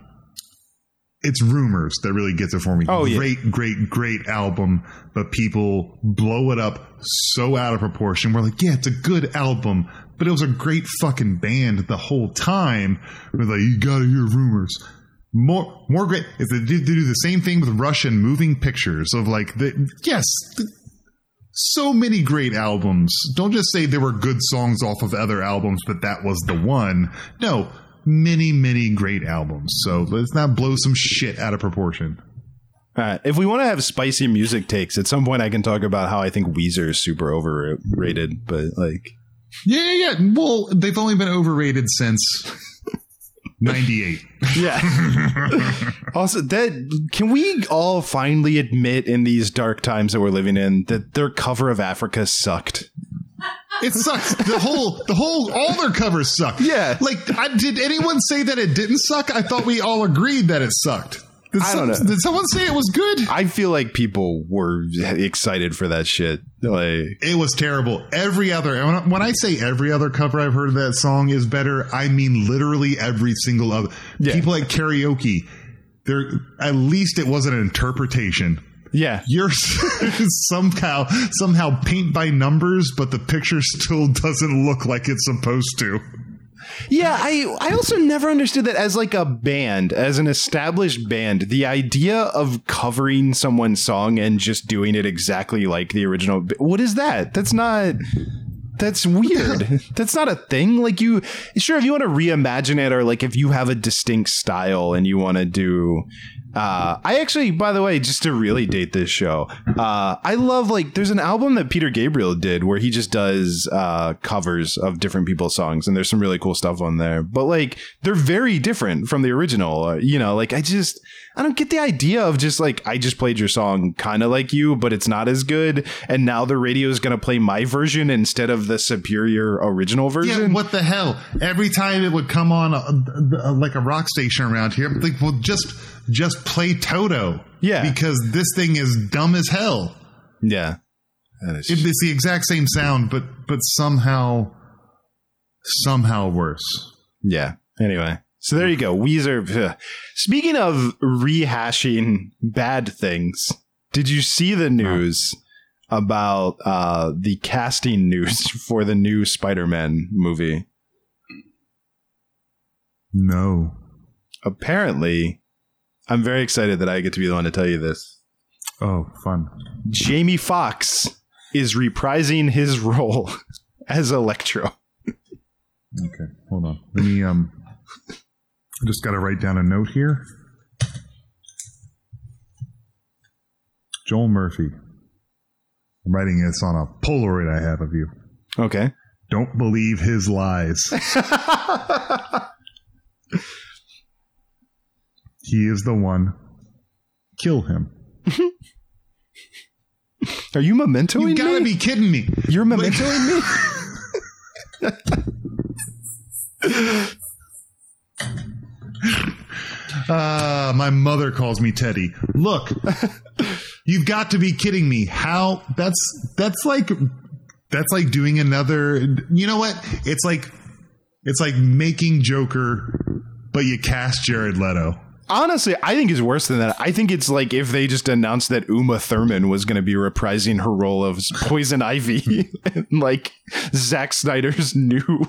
it's rumors that really gets it for me. Oh, yeah. great, great, great album, but people blow it up so out of proportion. We're like, yeah, it's a good album, but it was a great fucking band the whole time. We're like, you gotta hear rumors. More, more great is they do, they do the same thing with Rush and Moving Pictures of like the yes. The, so many great albums. Don't just say there were good songs off of other albums, but that was the one. No, many, many great albums. So let's not blow some shit out of proportion. All right. If we want to have spicy music takes, at some point I can talk about how I think Weezer is super overrated. But like, Yeah, yeah, yeah. Well, they've only been overrated since 98. yeah. also, that can we all finally admit in these dark times that we're living in that their cover of Africa sucked? It sucks. The whole, the whole, all their covers suck. Yeah. Like, I, did anyone say that it didn't suck? I thought we all agreed that it sucked. Did, I don't know. did someone say it was good? I feel like people were excited for that shit. Like, It was terrible. Every other, when I- when I say every other cover I've heard of that song is better, I mean literally every single other. Yeah. People like karaoke. There, at least it wasn't an interpretation. Yeah, You're somehow somehow paint by numbers, but the picture still doesn't look like it's supposed to. Yeah, I I also never understood that as like a band, as an established band, the idea of covering someone's song and just doing it exactly like the original. What is that? That's not that's weird. That's not a thing. Like you sure if you want to reimagine it or like if you have a distinct style and you want to do uh, I actually, by the way, just to really date this show, uh, I love like there's an album that Peter Gabriel did where he just does uh, covers of different people's songs, and there's some really cool stuff on there. But like they're very different from the original. Uh, you know, like I just I don't get the idea of just like I just played your song kind of like you, but it's not as good, and now the radio is gonna play my version instead of the superior original version. Yeah, what the hell? Every time it would come on a, a, like a rock station around here, I'm like, well, just just play Toto. Yeah. because this thing is dumb as hell. yeah, is- It- It's the exact same sound, but but somehow somehow worse. Yeah. Anyway, so there you go. Weezer. ugh. Speaking of rehashing bad things, did you see the news about uh, the casting news for the new Spider-Man movie? No. Apparently, I'm very excited that I get to be the one to tell you this. Oh, fun. Jamie Foxx is reprising his role as Electro. Okay, hold on. Let me um. I just got to write down a note here. Joel Murphy. I'm writing this on a Polaroid I have of you. Okay. Don't believe his lies. he is the one. Kill him. Are you mementoing You gotta me? be kidding me. You're mementoing me? Uh, my mother calls me Teddy. Look, you've got to be kidding me. How that's that's like that's like doing another you know what? It's like it's like making Joker but you cast Jared Leto. Honestly, I think it's worse than that. I think it's like if they just announced that Uma Thurman was going to be reprising her role of Poison Ivy, like Zack Snyder's new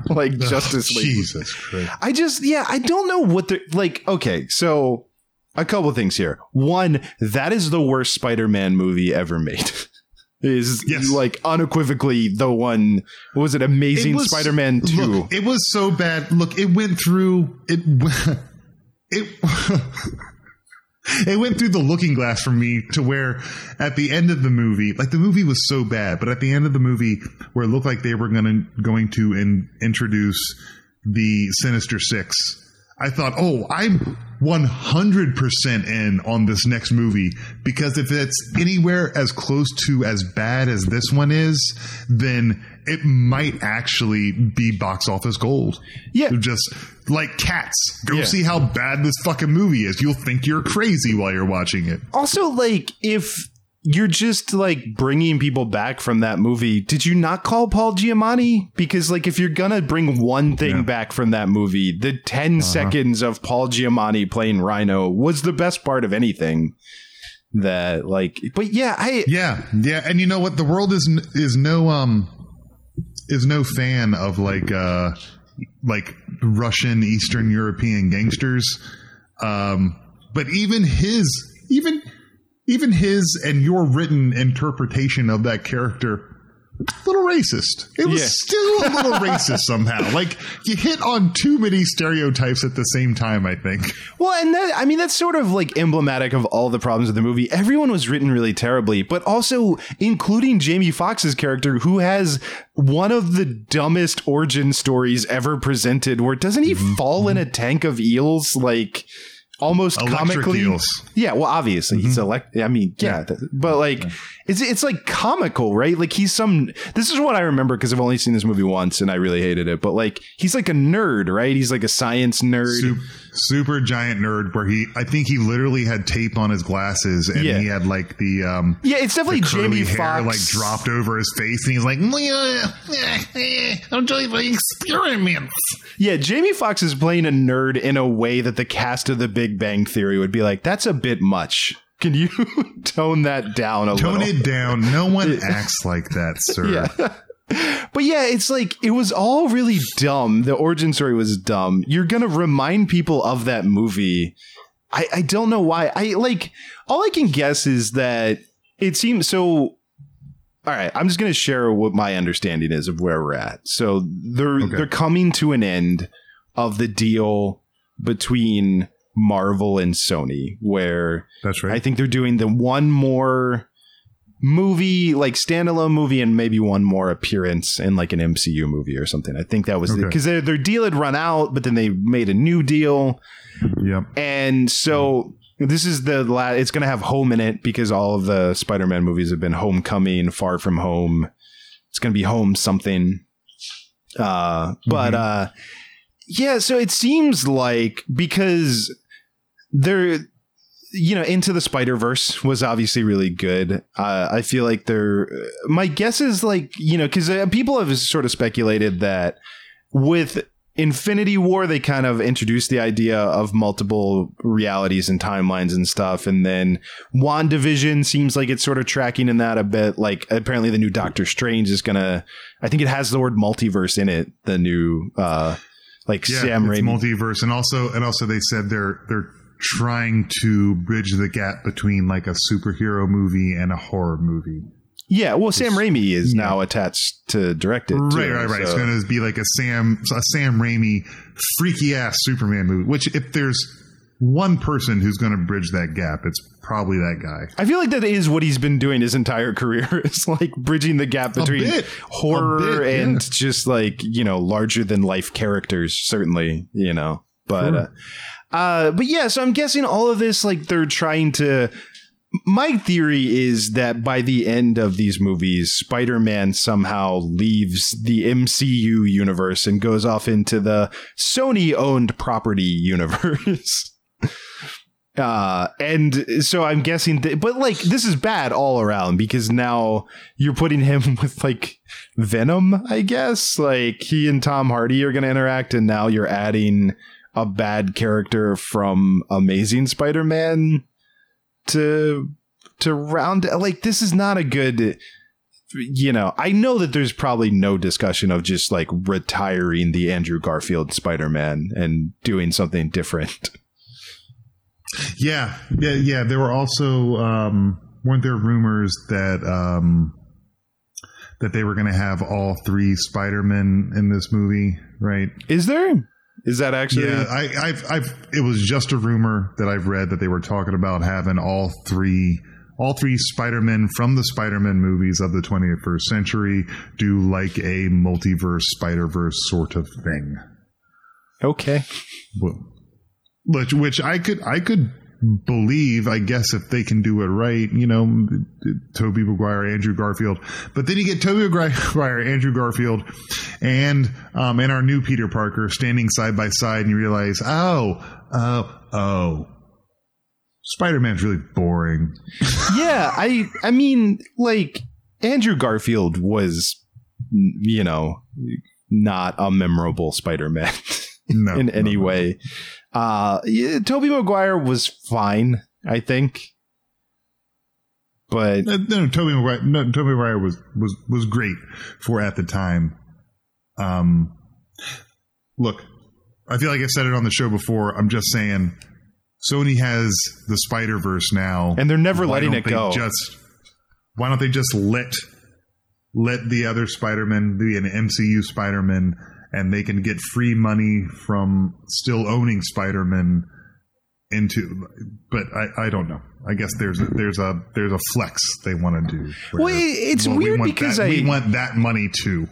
like Justice League. Jesus Christ. I just, yeah, I don't know what they're like. Okay, so a couple things here. One, that is the worst Spider-Man movie ever made. is Yes. like unequivocally the one. What was it? Amazing It was- Spider-Man Two. Look, it was so bad. Look, it went through it. It it went through the looking glass for me to where at the end of the movie, like the movie was so bad, but at the end of the movie, where it looked like they were going to in, introduce the Sinister Six, I thought, oh, I'm 100% in on this next movie because if it's anywhere as close to as bad as this one is, then it might actually be box office gold. Yeah. Just like cats. Go Yeah. see how bad this fucking movie is. You'll think you're crazy while you're watching it. Also, like, if you're just like bringing people back from that movie, did you not call Paul Giamatti? Because, like, if you're gonna bring one thing Yeah. back from that movie, the 10 seconds of Paul Giamatti playing Rhino was the best part of anything. That, like, but yeah, I, Yeah, yeah, and you know what? The world is is no um is no fan of like uh like Russian Eastern European gangsters. Um, but even his even even his and your written interpretation of that character. A little racist. It was Yeah. still a little racist somehow. Like you hit on too many stereotypes at the same time. I think. Well, and that I mean that's sort of like emblematic of all the problems of the movie. Everyone was written really terribly, but also including Jamie Foxx's character who has one of the dumbest origin stories ever presented where doesn't he mm-hmm. fall in mm-hmm. a tank of eels like almost Mm-hmm. Electric comically? eels. yeah well obviously he's elect i mean yeah, th- but like it's it's like comical right? Like he's some this is what i remember because i've only seen this movie once and i really hated it but like he's like a nerd right? He's like a science nerd. Super, super giant nerd where he I think he literally had tape on his glasses and Yeah. he had like the um yeah it's definitely the jamie foxx like dropped over his face and he's like I'm doing the experiments. Yeah, Jamie Foxx is playing a nerd in a way that the cast of The Big Bang Theory would be like, that's a bit much. Can you tone that down a Tone little? Tone it down. No one acts like that, sir. Yeah. But yeah, it's like it was all really dumb. The origin story was dumb. You're gonna remind people of that movie. I, I don't know why. I like all I can guess is that it seems so all right, I'm just going to share what my understanding is of where we're at. So they're Okay. they're coming to an end of the deal between Marvel and Sony, where That's right. I think they're doing the one more movie, like standalone movie, and maybe one more appearance in like an MCU movie or something. I think that was Okay. because their their deal had run out, but then they made a new deal. yep. And so this is the la- it's going to have home in it because all of the Spider-Man movies have been Homecoming, Far From Home. It's going to be home something. Uh but uh yeah, so it seems like because they're you know, Into the Spider Verse was obviously really good. Uh, I feel like they're. My guess is like you know because uh, people have sort of speculated that with Infinity War they kind of introduced the idea of multiple realities and timelines and stuff, and then WandaVision seems like it's sort of tracking in that a bit. Like apparently the new Doctor Strange is gonna. I think it has the word multiverse in it. The new. uh like Yeah, Sam it's Raimi. multiverse, and also and also they said they're they're trying to bridge the gap between like a superhero movie and a horror movie. yeah, well, Sam Raimi is now attached to direct it. Right, too, right, right. It's going to be like a Sam a Sam Raimi freaky ass Superman movie. Which if there's one person who's going to bridge that gap, it's probably that guy. I feel like that is what he's been doing his entire career. It's like bridging the gap between bit. horror bit, yeah. and just like, you know, larger than life characters, certainly, you know. But Sure. uh, uh but yeah, so I'm guessing all of this like they're trying to my theory is that by the end of these movies, Spider Man somehow leaves the MCU universe and goes off into the Sony owned property universe. Uh, and so I'm guessing, that, but like this is bad all around because now you're putting him with like Venom, I guess. Like he and Tom Hardy are going to interact, and now you're adding a bad character from Amazing Spider Man to to round like this is not a good you know i know that there's probably no discussion of just like retiring the andrew garfield spider-man and doing something different Yeah, yeah, yeah. There were also um, weren't there rumors that um, that they were going to have all three Spider-Men in this movie, right? is there is that actually Yeah, I, I've, I've, it was just a rumor that I've read that they were talking about having all three, all three Spider-Men from the Spider-Man movies of the 21st century do like a multiverse Spider-Verse sort of thing. okay which which I could I could believe I guess if they can do it right, you know, Tobey Maguire, Andrew Garfield, but then you get Tobey Maguire, Andrew Garfield, and um, and our new Peter Parker standing side by side, and you realize, oh, oh, oh. Spider Man's really boring. yeah i i mean like andrew garfield was you know not a memorable spider-man No, in no, any no. way uh yeah, tobey maguire was fine i think but Uh, No, Tobey Maguire, no, Tobey Maguire was was was great for at the time. Um, look, I feel like I said it on the show before. I'm just saying, Sony has the Spider Verse now, And they're never Why letting it go. Just why don't they just let let the other Spider-Man be an MCU Spider-Man, and they can get free money from still owning Spider-Man into but I, I don't know. I guess there's a, there's a there's a flex they want to do. Well, it's well, weird want because that- I- we want that money too.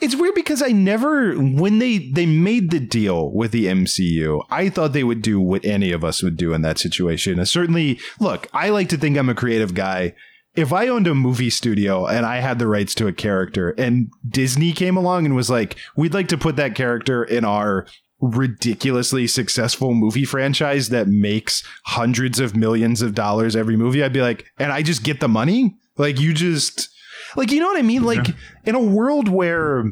It's weird because I never when they they made the deal with the MCU, I thought they would do what any of us would do in that situation. And certainly, look, I like to think I'm a creative guy. If I owned a movie studio and I had the rights to a character and Disney came along and was like, "We'd like to put that character in our ridiculously successful movie franchise that makes hundreds of millions of dollars every movie," I'd be like, "And I just get the money?" Like you just like you know what I mean? Like in a world where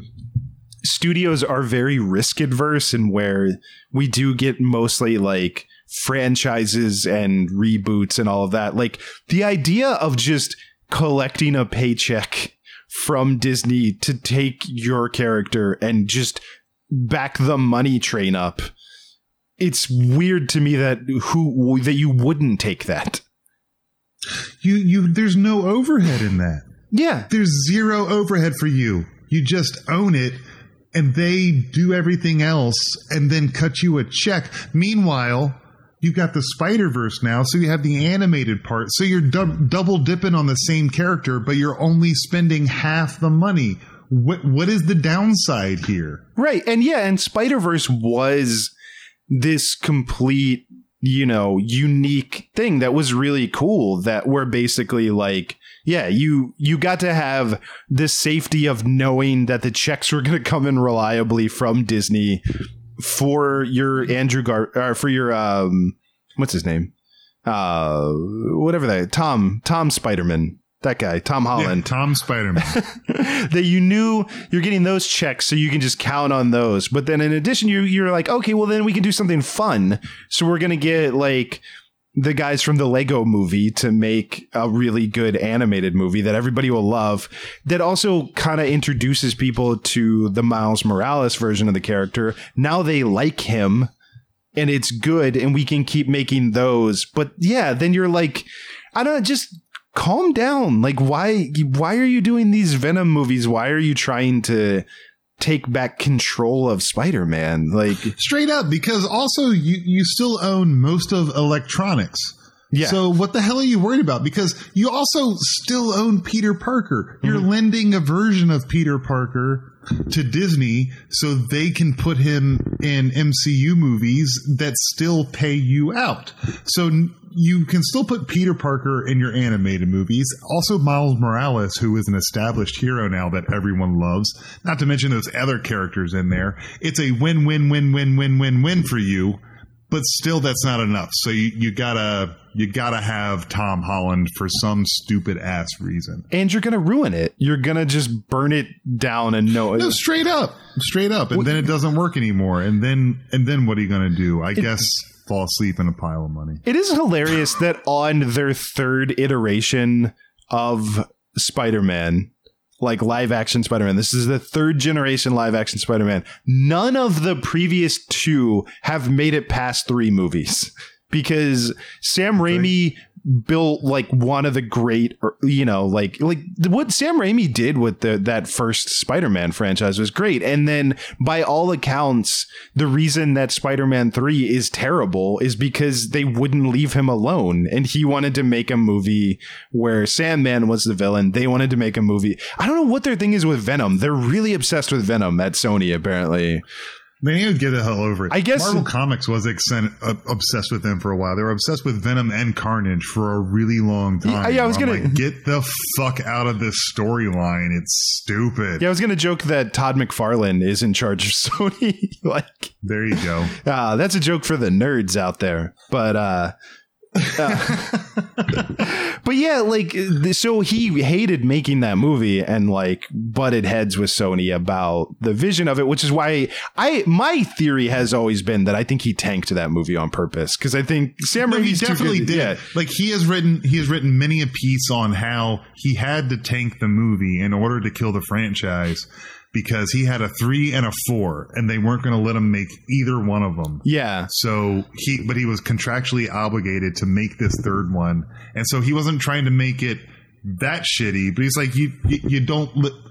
studios are very risk adverse and where we do get mostly like franchises and reboots and all of that, like the idea of just collecting a paycheck from Disney to take your character and just back the money train up. It's weird to me that who that you wouldn't take that. You you there's no overhead in that. Yeah. There's zero overhead for you. You just own it and they do everything else and then cut you a check. Meanwhile, you've got the Spider Verse now, so you have the animated part. So you're dub- double dipping on the same character, but you're only spending half the money. What what is the downside here? Right. And yeah, and Spider Verse was this complete, you know, unique thing that was really cool that were basically like, yeah, you you got to have the safety of knowing that the checks were going to come in reliably from Disney for your Andrew Gar or for your um what's his name? Uh whatever that Tom Tom Spiderman. That guy, Tom Yeah, Holland Tom Spider Man. that you knew you're getting those checks so you can just count on those. But then in addition, you you're like, okay, well then we can do something fun. So we're gonna get like the guys from the Lego movie to make a really good animated movie that everybody will love that also kind of introduces people to the Miles Morales version of the character. Now they like him and it's good and we can keep making those. But yeah, then you're like, I don't know, just calm down. Like why why are you doing these Venom movies? Why are you trying to take back control of Spider-Man? Like Straight up, because also you, you still own most of electronics. Yeah. So what the hell are you worried about? Because you also still own Peter Parker. You're Mm-hmm. lending a version of Peter Parker to Disney so they can put him in MCU movies that still pay you out. So you can still put Peter Parker in your animated movies. Also, Miles Morales, who is an established hero now that everyone loves. Not to mention those other characters in there. It's a win, win, win, win, win, win, win for you. But still, that's not enough. So you, you gotta you gotta have Tom Holland for some stupid ass reason. and you're gonna ruin it. You're gonna just burn it down and know No, straight up, straight up, and then it doesn't work anymore. And then and then what are you gonna do? I guess fall asleep in a pile of money. It is hilarious that on their third iteration of Spider-Man, like live action Spider-Man, this is the third generation live action Spider-Man. None of the previous two have made it past three movies because Sam Raimi built like one of the great er, you know like like what Sam Raimi did with the that first Spider-Man franchise was great. And then by all accounts the reason that Spider-Man 3 is terrible is because they wouldn't leave him alone. And he wanted to make a movie where Sandman was the villain. They wanted to make a movie. I don't know what their thing is with Venom. They're really obsessed with Venom at Sony apparently They need to get the hell over it. I guess- Marvel Comics was exen- uh, obsessed with them for a while. They were obsessed with Venom and Carnage for a really long time. Yeah, yeah, I was I'm gonna- get the fuck out of this storyline. It's stupid. yeah I was going to joke that Todd McFarlane is in charge of Sony like There you go. Ah, that's a joke for the nerds out there. But uh, uh, but yeah, like so he hated making that movie and like butted heads with Sony about the vision of it, which is why I my theory has always been that I think he tanked that movie on purpose because I think Sam No, he definitely did. Yeah. Like he has written, he has written many a piece on how he had to tank the movie in order to kill the franchise because he had a three and a four, and they weren't going to let him make either one of them. Yeah. So he, but he was contractually obligated to make this third one, and so he wasn't trying to make it that shitty. But he's like, you, you, you don't. Li-.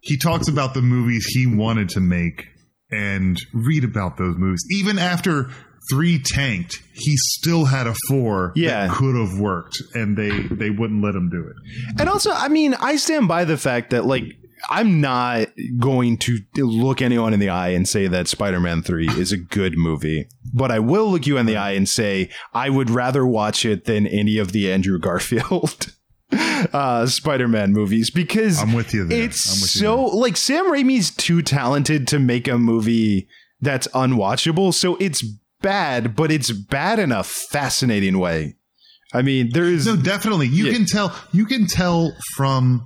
He talks about the movies he wanted to make and read about those movies. Even after three tanked, he still had a four Yeah. that could have worked, and they they wouldn't let him do it. And also, I mean, I stand by the fact that like I'm not going to look anyone in the eye and say that Spider-Man 3 is a good movie, but I will look you in the eye and say I would rather watch it than any of the Andrew Garfield uh Spider-Man movies because I'm with you there. It's I'm with you so like Sam Raimi's too talented to make a movie that's unwatchable, so it's bad, but it's bad in a fascinating way. I mean, there is No, definitely. You Yeah. can tell. You can tell from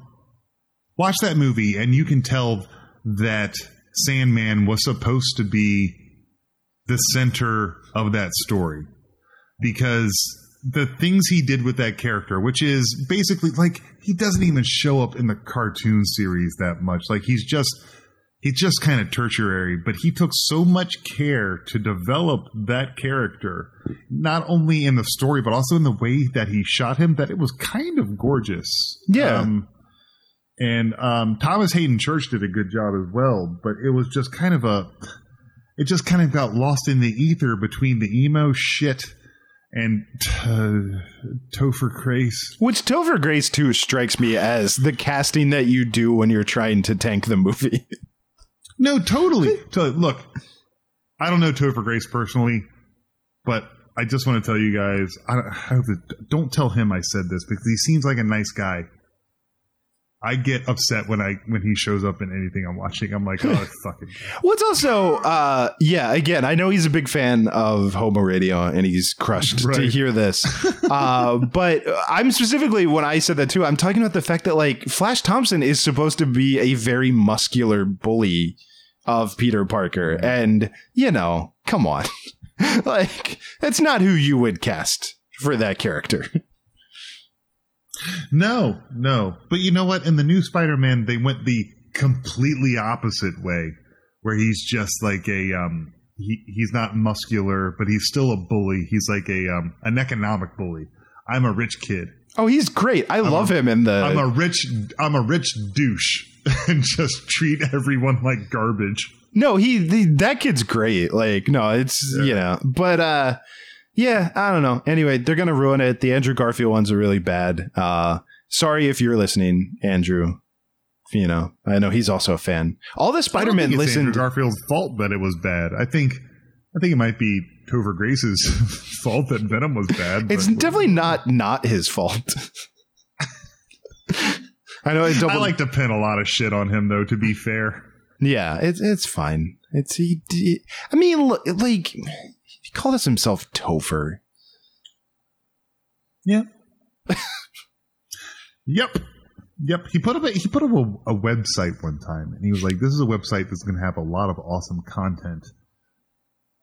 watch that movie, and you can tell that Sandman was supposed to be the center of that story because the things he did with that character, which is basically like he doesn't even show up in the cartoon series that much. Like he's just he's just kind of tertiary, but he took so much care to develop that character, not only in the story, but also in the way that he shot him, that it was kind of gorgeous. Yeah. Um, and um, Thomas Haden Church did a good job as well, but it was just kind of a, it just kind of got lost in the ether between the emo shit and uh, Topher Grace. Which Topher Grace too strikes me as the casting that you do when you're trying to tank the movie. No, totally. totally. Look, I don't know Topher Grace personally, but I just want to tell you guys. I I hope that, don't tell him I said this because he seems like a nice guy. I get upset when I when he shows up in anything I'm watching. I'm like, oh fucking. What's also, uh, yeah, again, I know he's a big fan of Hobo Radio and he's crushed to hear this. uh, but I'm specifically, when I said that too, I'm talking about the fact that like Flash Thompson is supposed to be a very muscular bully of Peter Parker. And, you know, come on. like, that's not who you would cast for that character. No, no. But you know what? In the new Spider-Man, they went the completely opposite way, where he's just like a um, he he's not muscular, but he's still a bully. He's like a um, an economic bully. I'm a rich kid. Oh, he's great. I love him in the. I'm a rich I'm a rich douche and just treat everyone like garbage. No, he the, that kid's great. Like, no, it's you know, but uh, yeah, I don't know. Anyway, they're gonna ruin it. The Andrew Garfield ones are really bad. Uh, sorry if you're listening, Andrew. You know, I know he's also a fan. All the Spider-Man it's Andrew. Garfield's fault that it was bad. I think I think it might be Topher Grace's fault that Venom was bad. It's definitely not not his fault. I know. Double, I like to pin a lot of shit on him, though. To be fair, Yeah, it's it's fine. It's he. he- I mean, look, like he calls himself Topher. yeah. yep, yep. He put up a, he put up a, a website one time, and he was like, "This is a website that's going to have a lot of awesome content."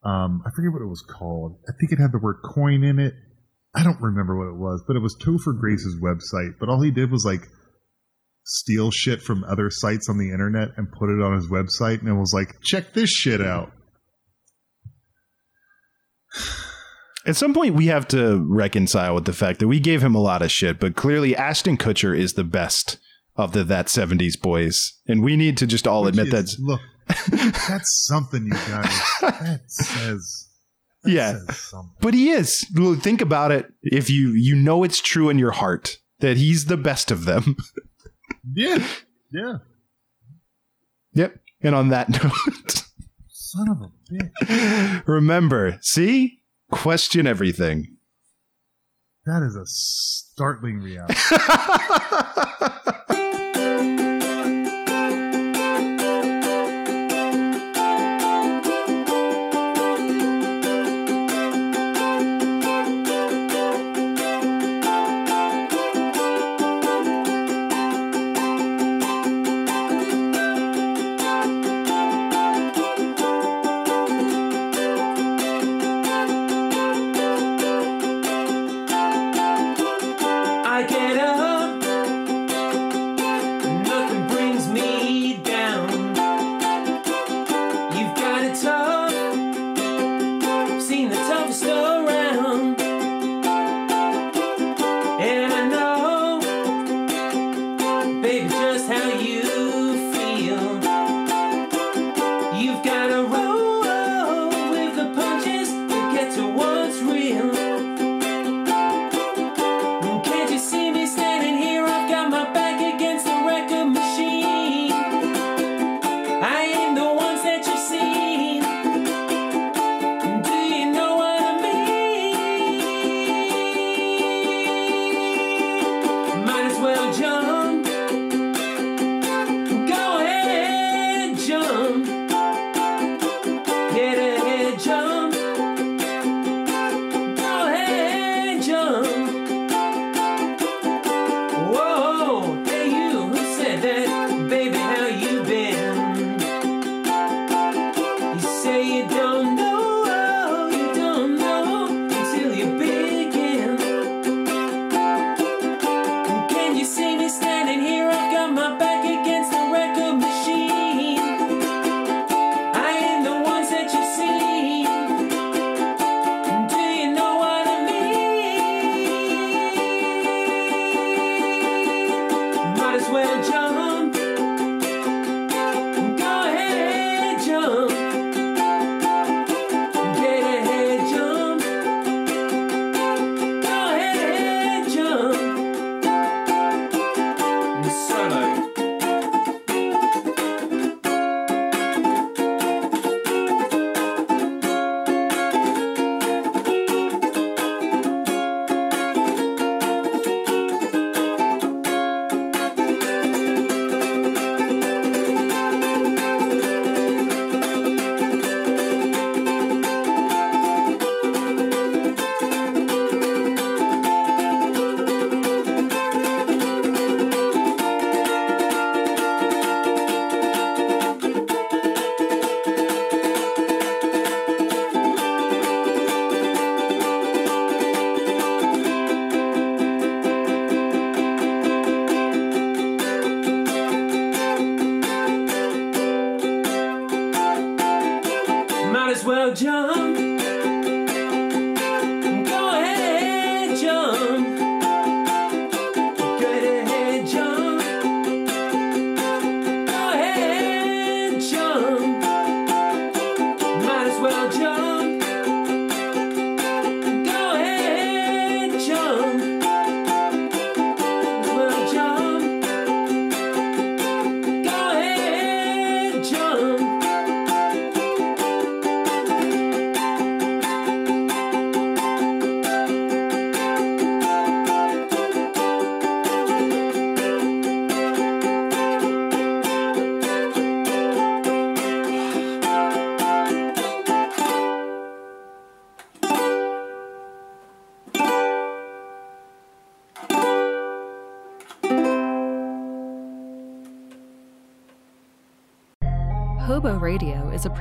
Um, I forget what it was called. I think it had the word coin in it. I don't remember what it was, but it was Topher Grace's website. But all he did was like steal shit from other sites on the internet and put it on his website, and it was like, check this shit out. At some point, we have to reconcile with the fact that we gave him a lot of shit, but clearly Ashton Kutcher is the best of the that '70s boys, and we need to just all Which admit that's look. That's something, you guys. That says. That Yeah. says. But he is. Think about it. If you you know it's true in your heart that he's the best of them. Yeah. Yeah. yep. And on that note, Son of a bitch. remember, see, question everything. That is a startling reality. John.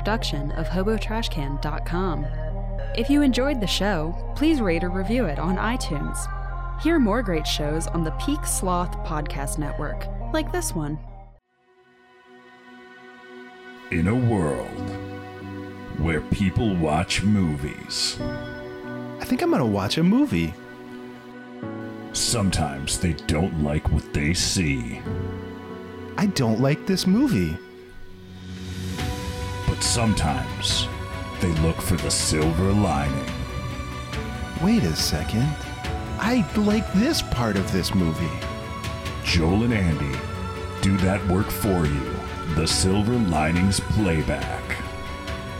Production of HoboTrashCan.com. If you enjoyed the show, please rate or review it on iTunes. Hear more great shows on the Peak Sloth Podcast Network, like this one. In a world where people watch movies, I think I'm gonna watch a movie. sometimes they don't like what they see, I don't like this movie. But sometimes they look for the silver lining. Wait a second. I like this part of this movie. Joel and Andy do that work for you. The Silver Linings Playback.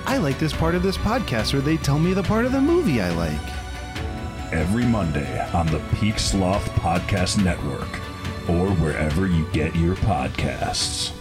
I like this part of this podcast where they tell me the part of the movie I like. Every Monday on the Peak Sloth Podcast Network or wherever you get your podcasts.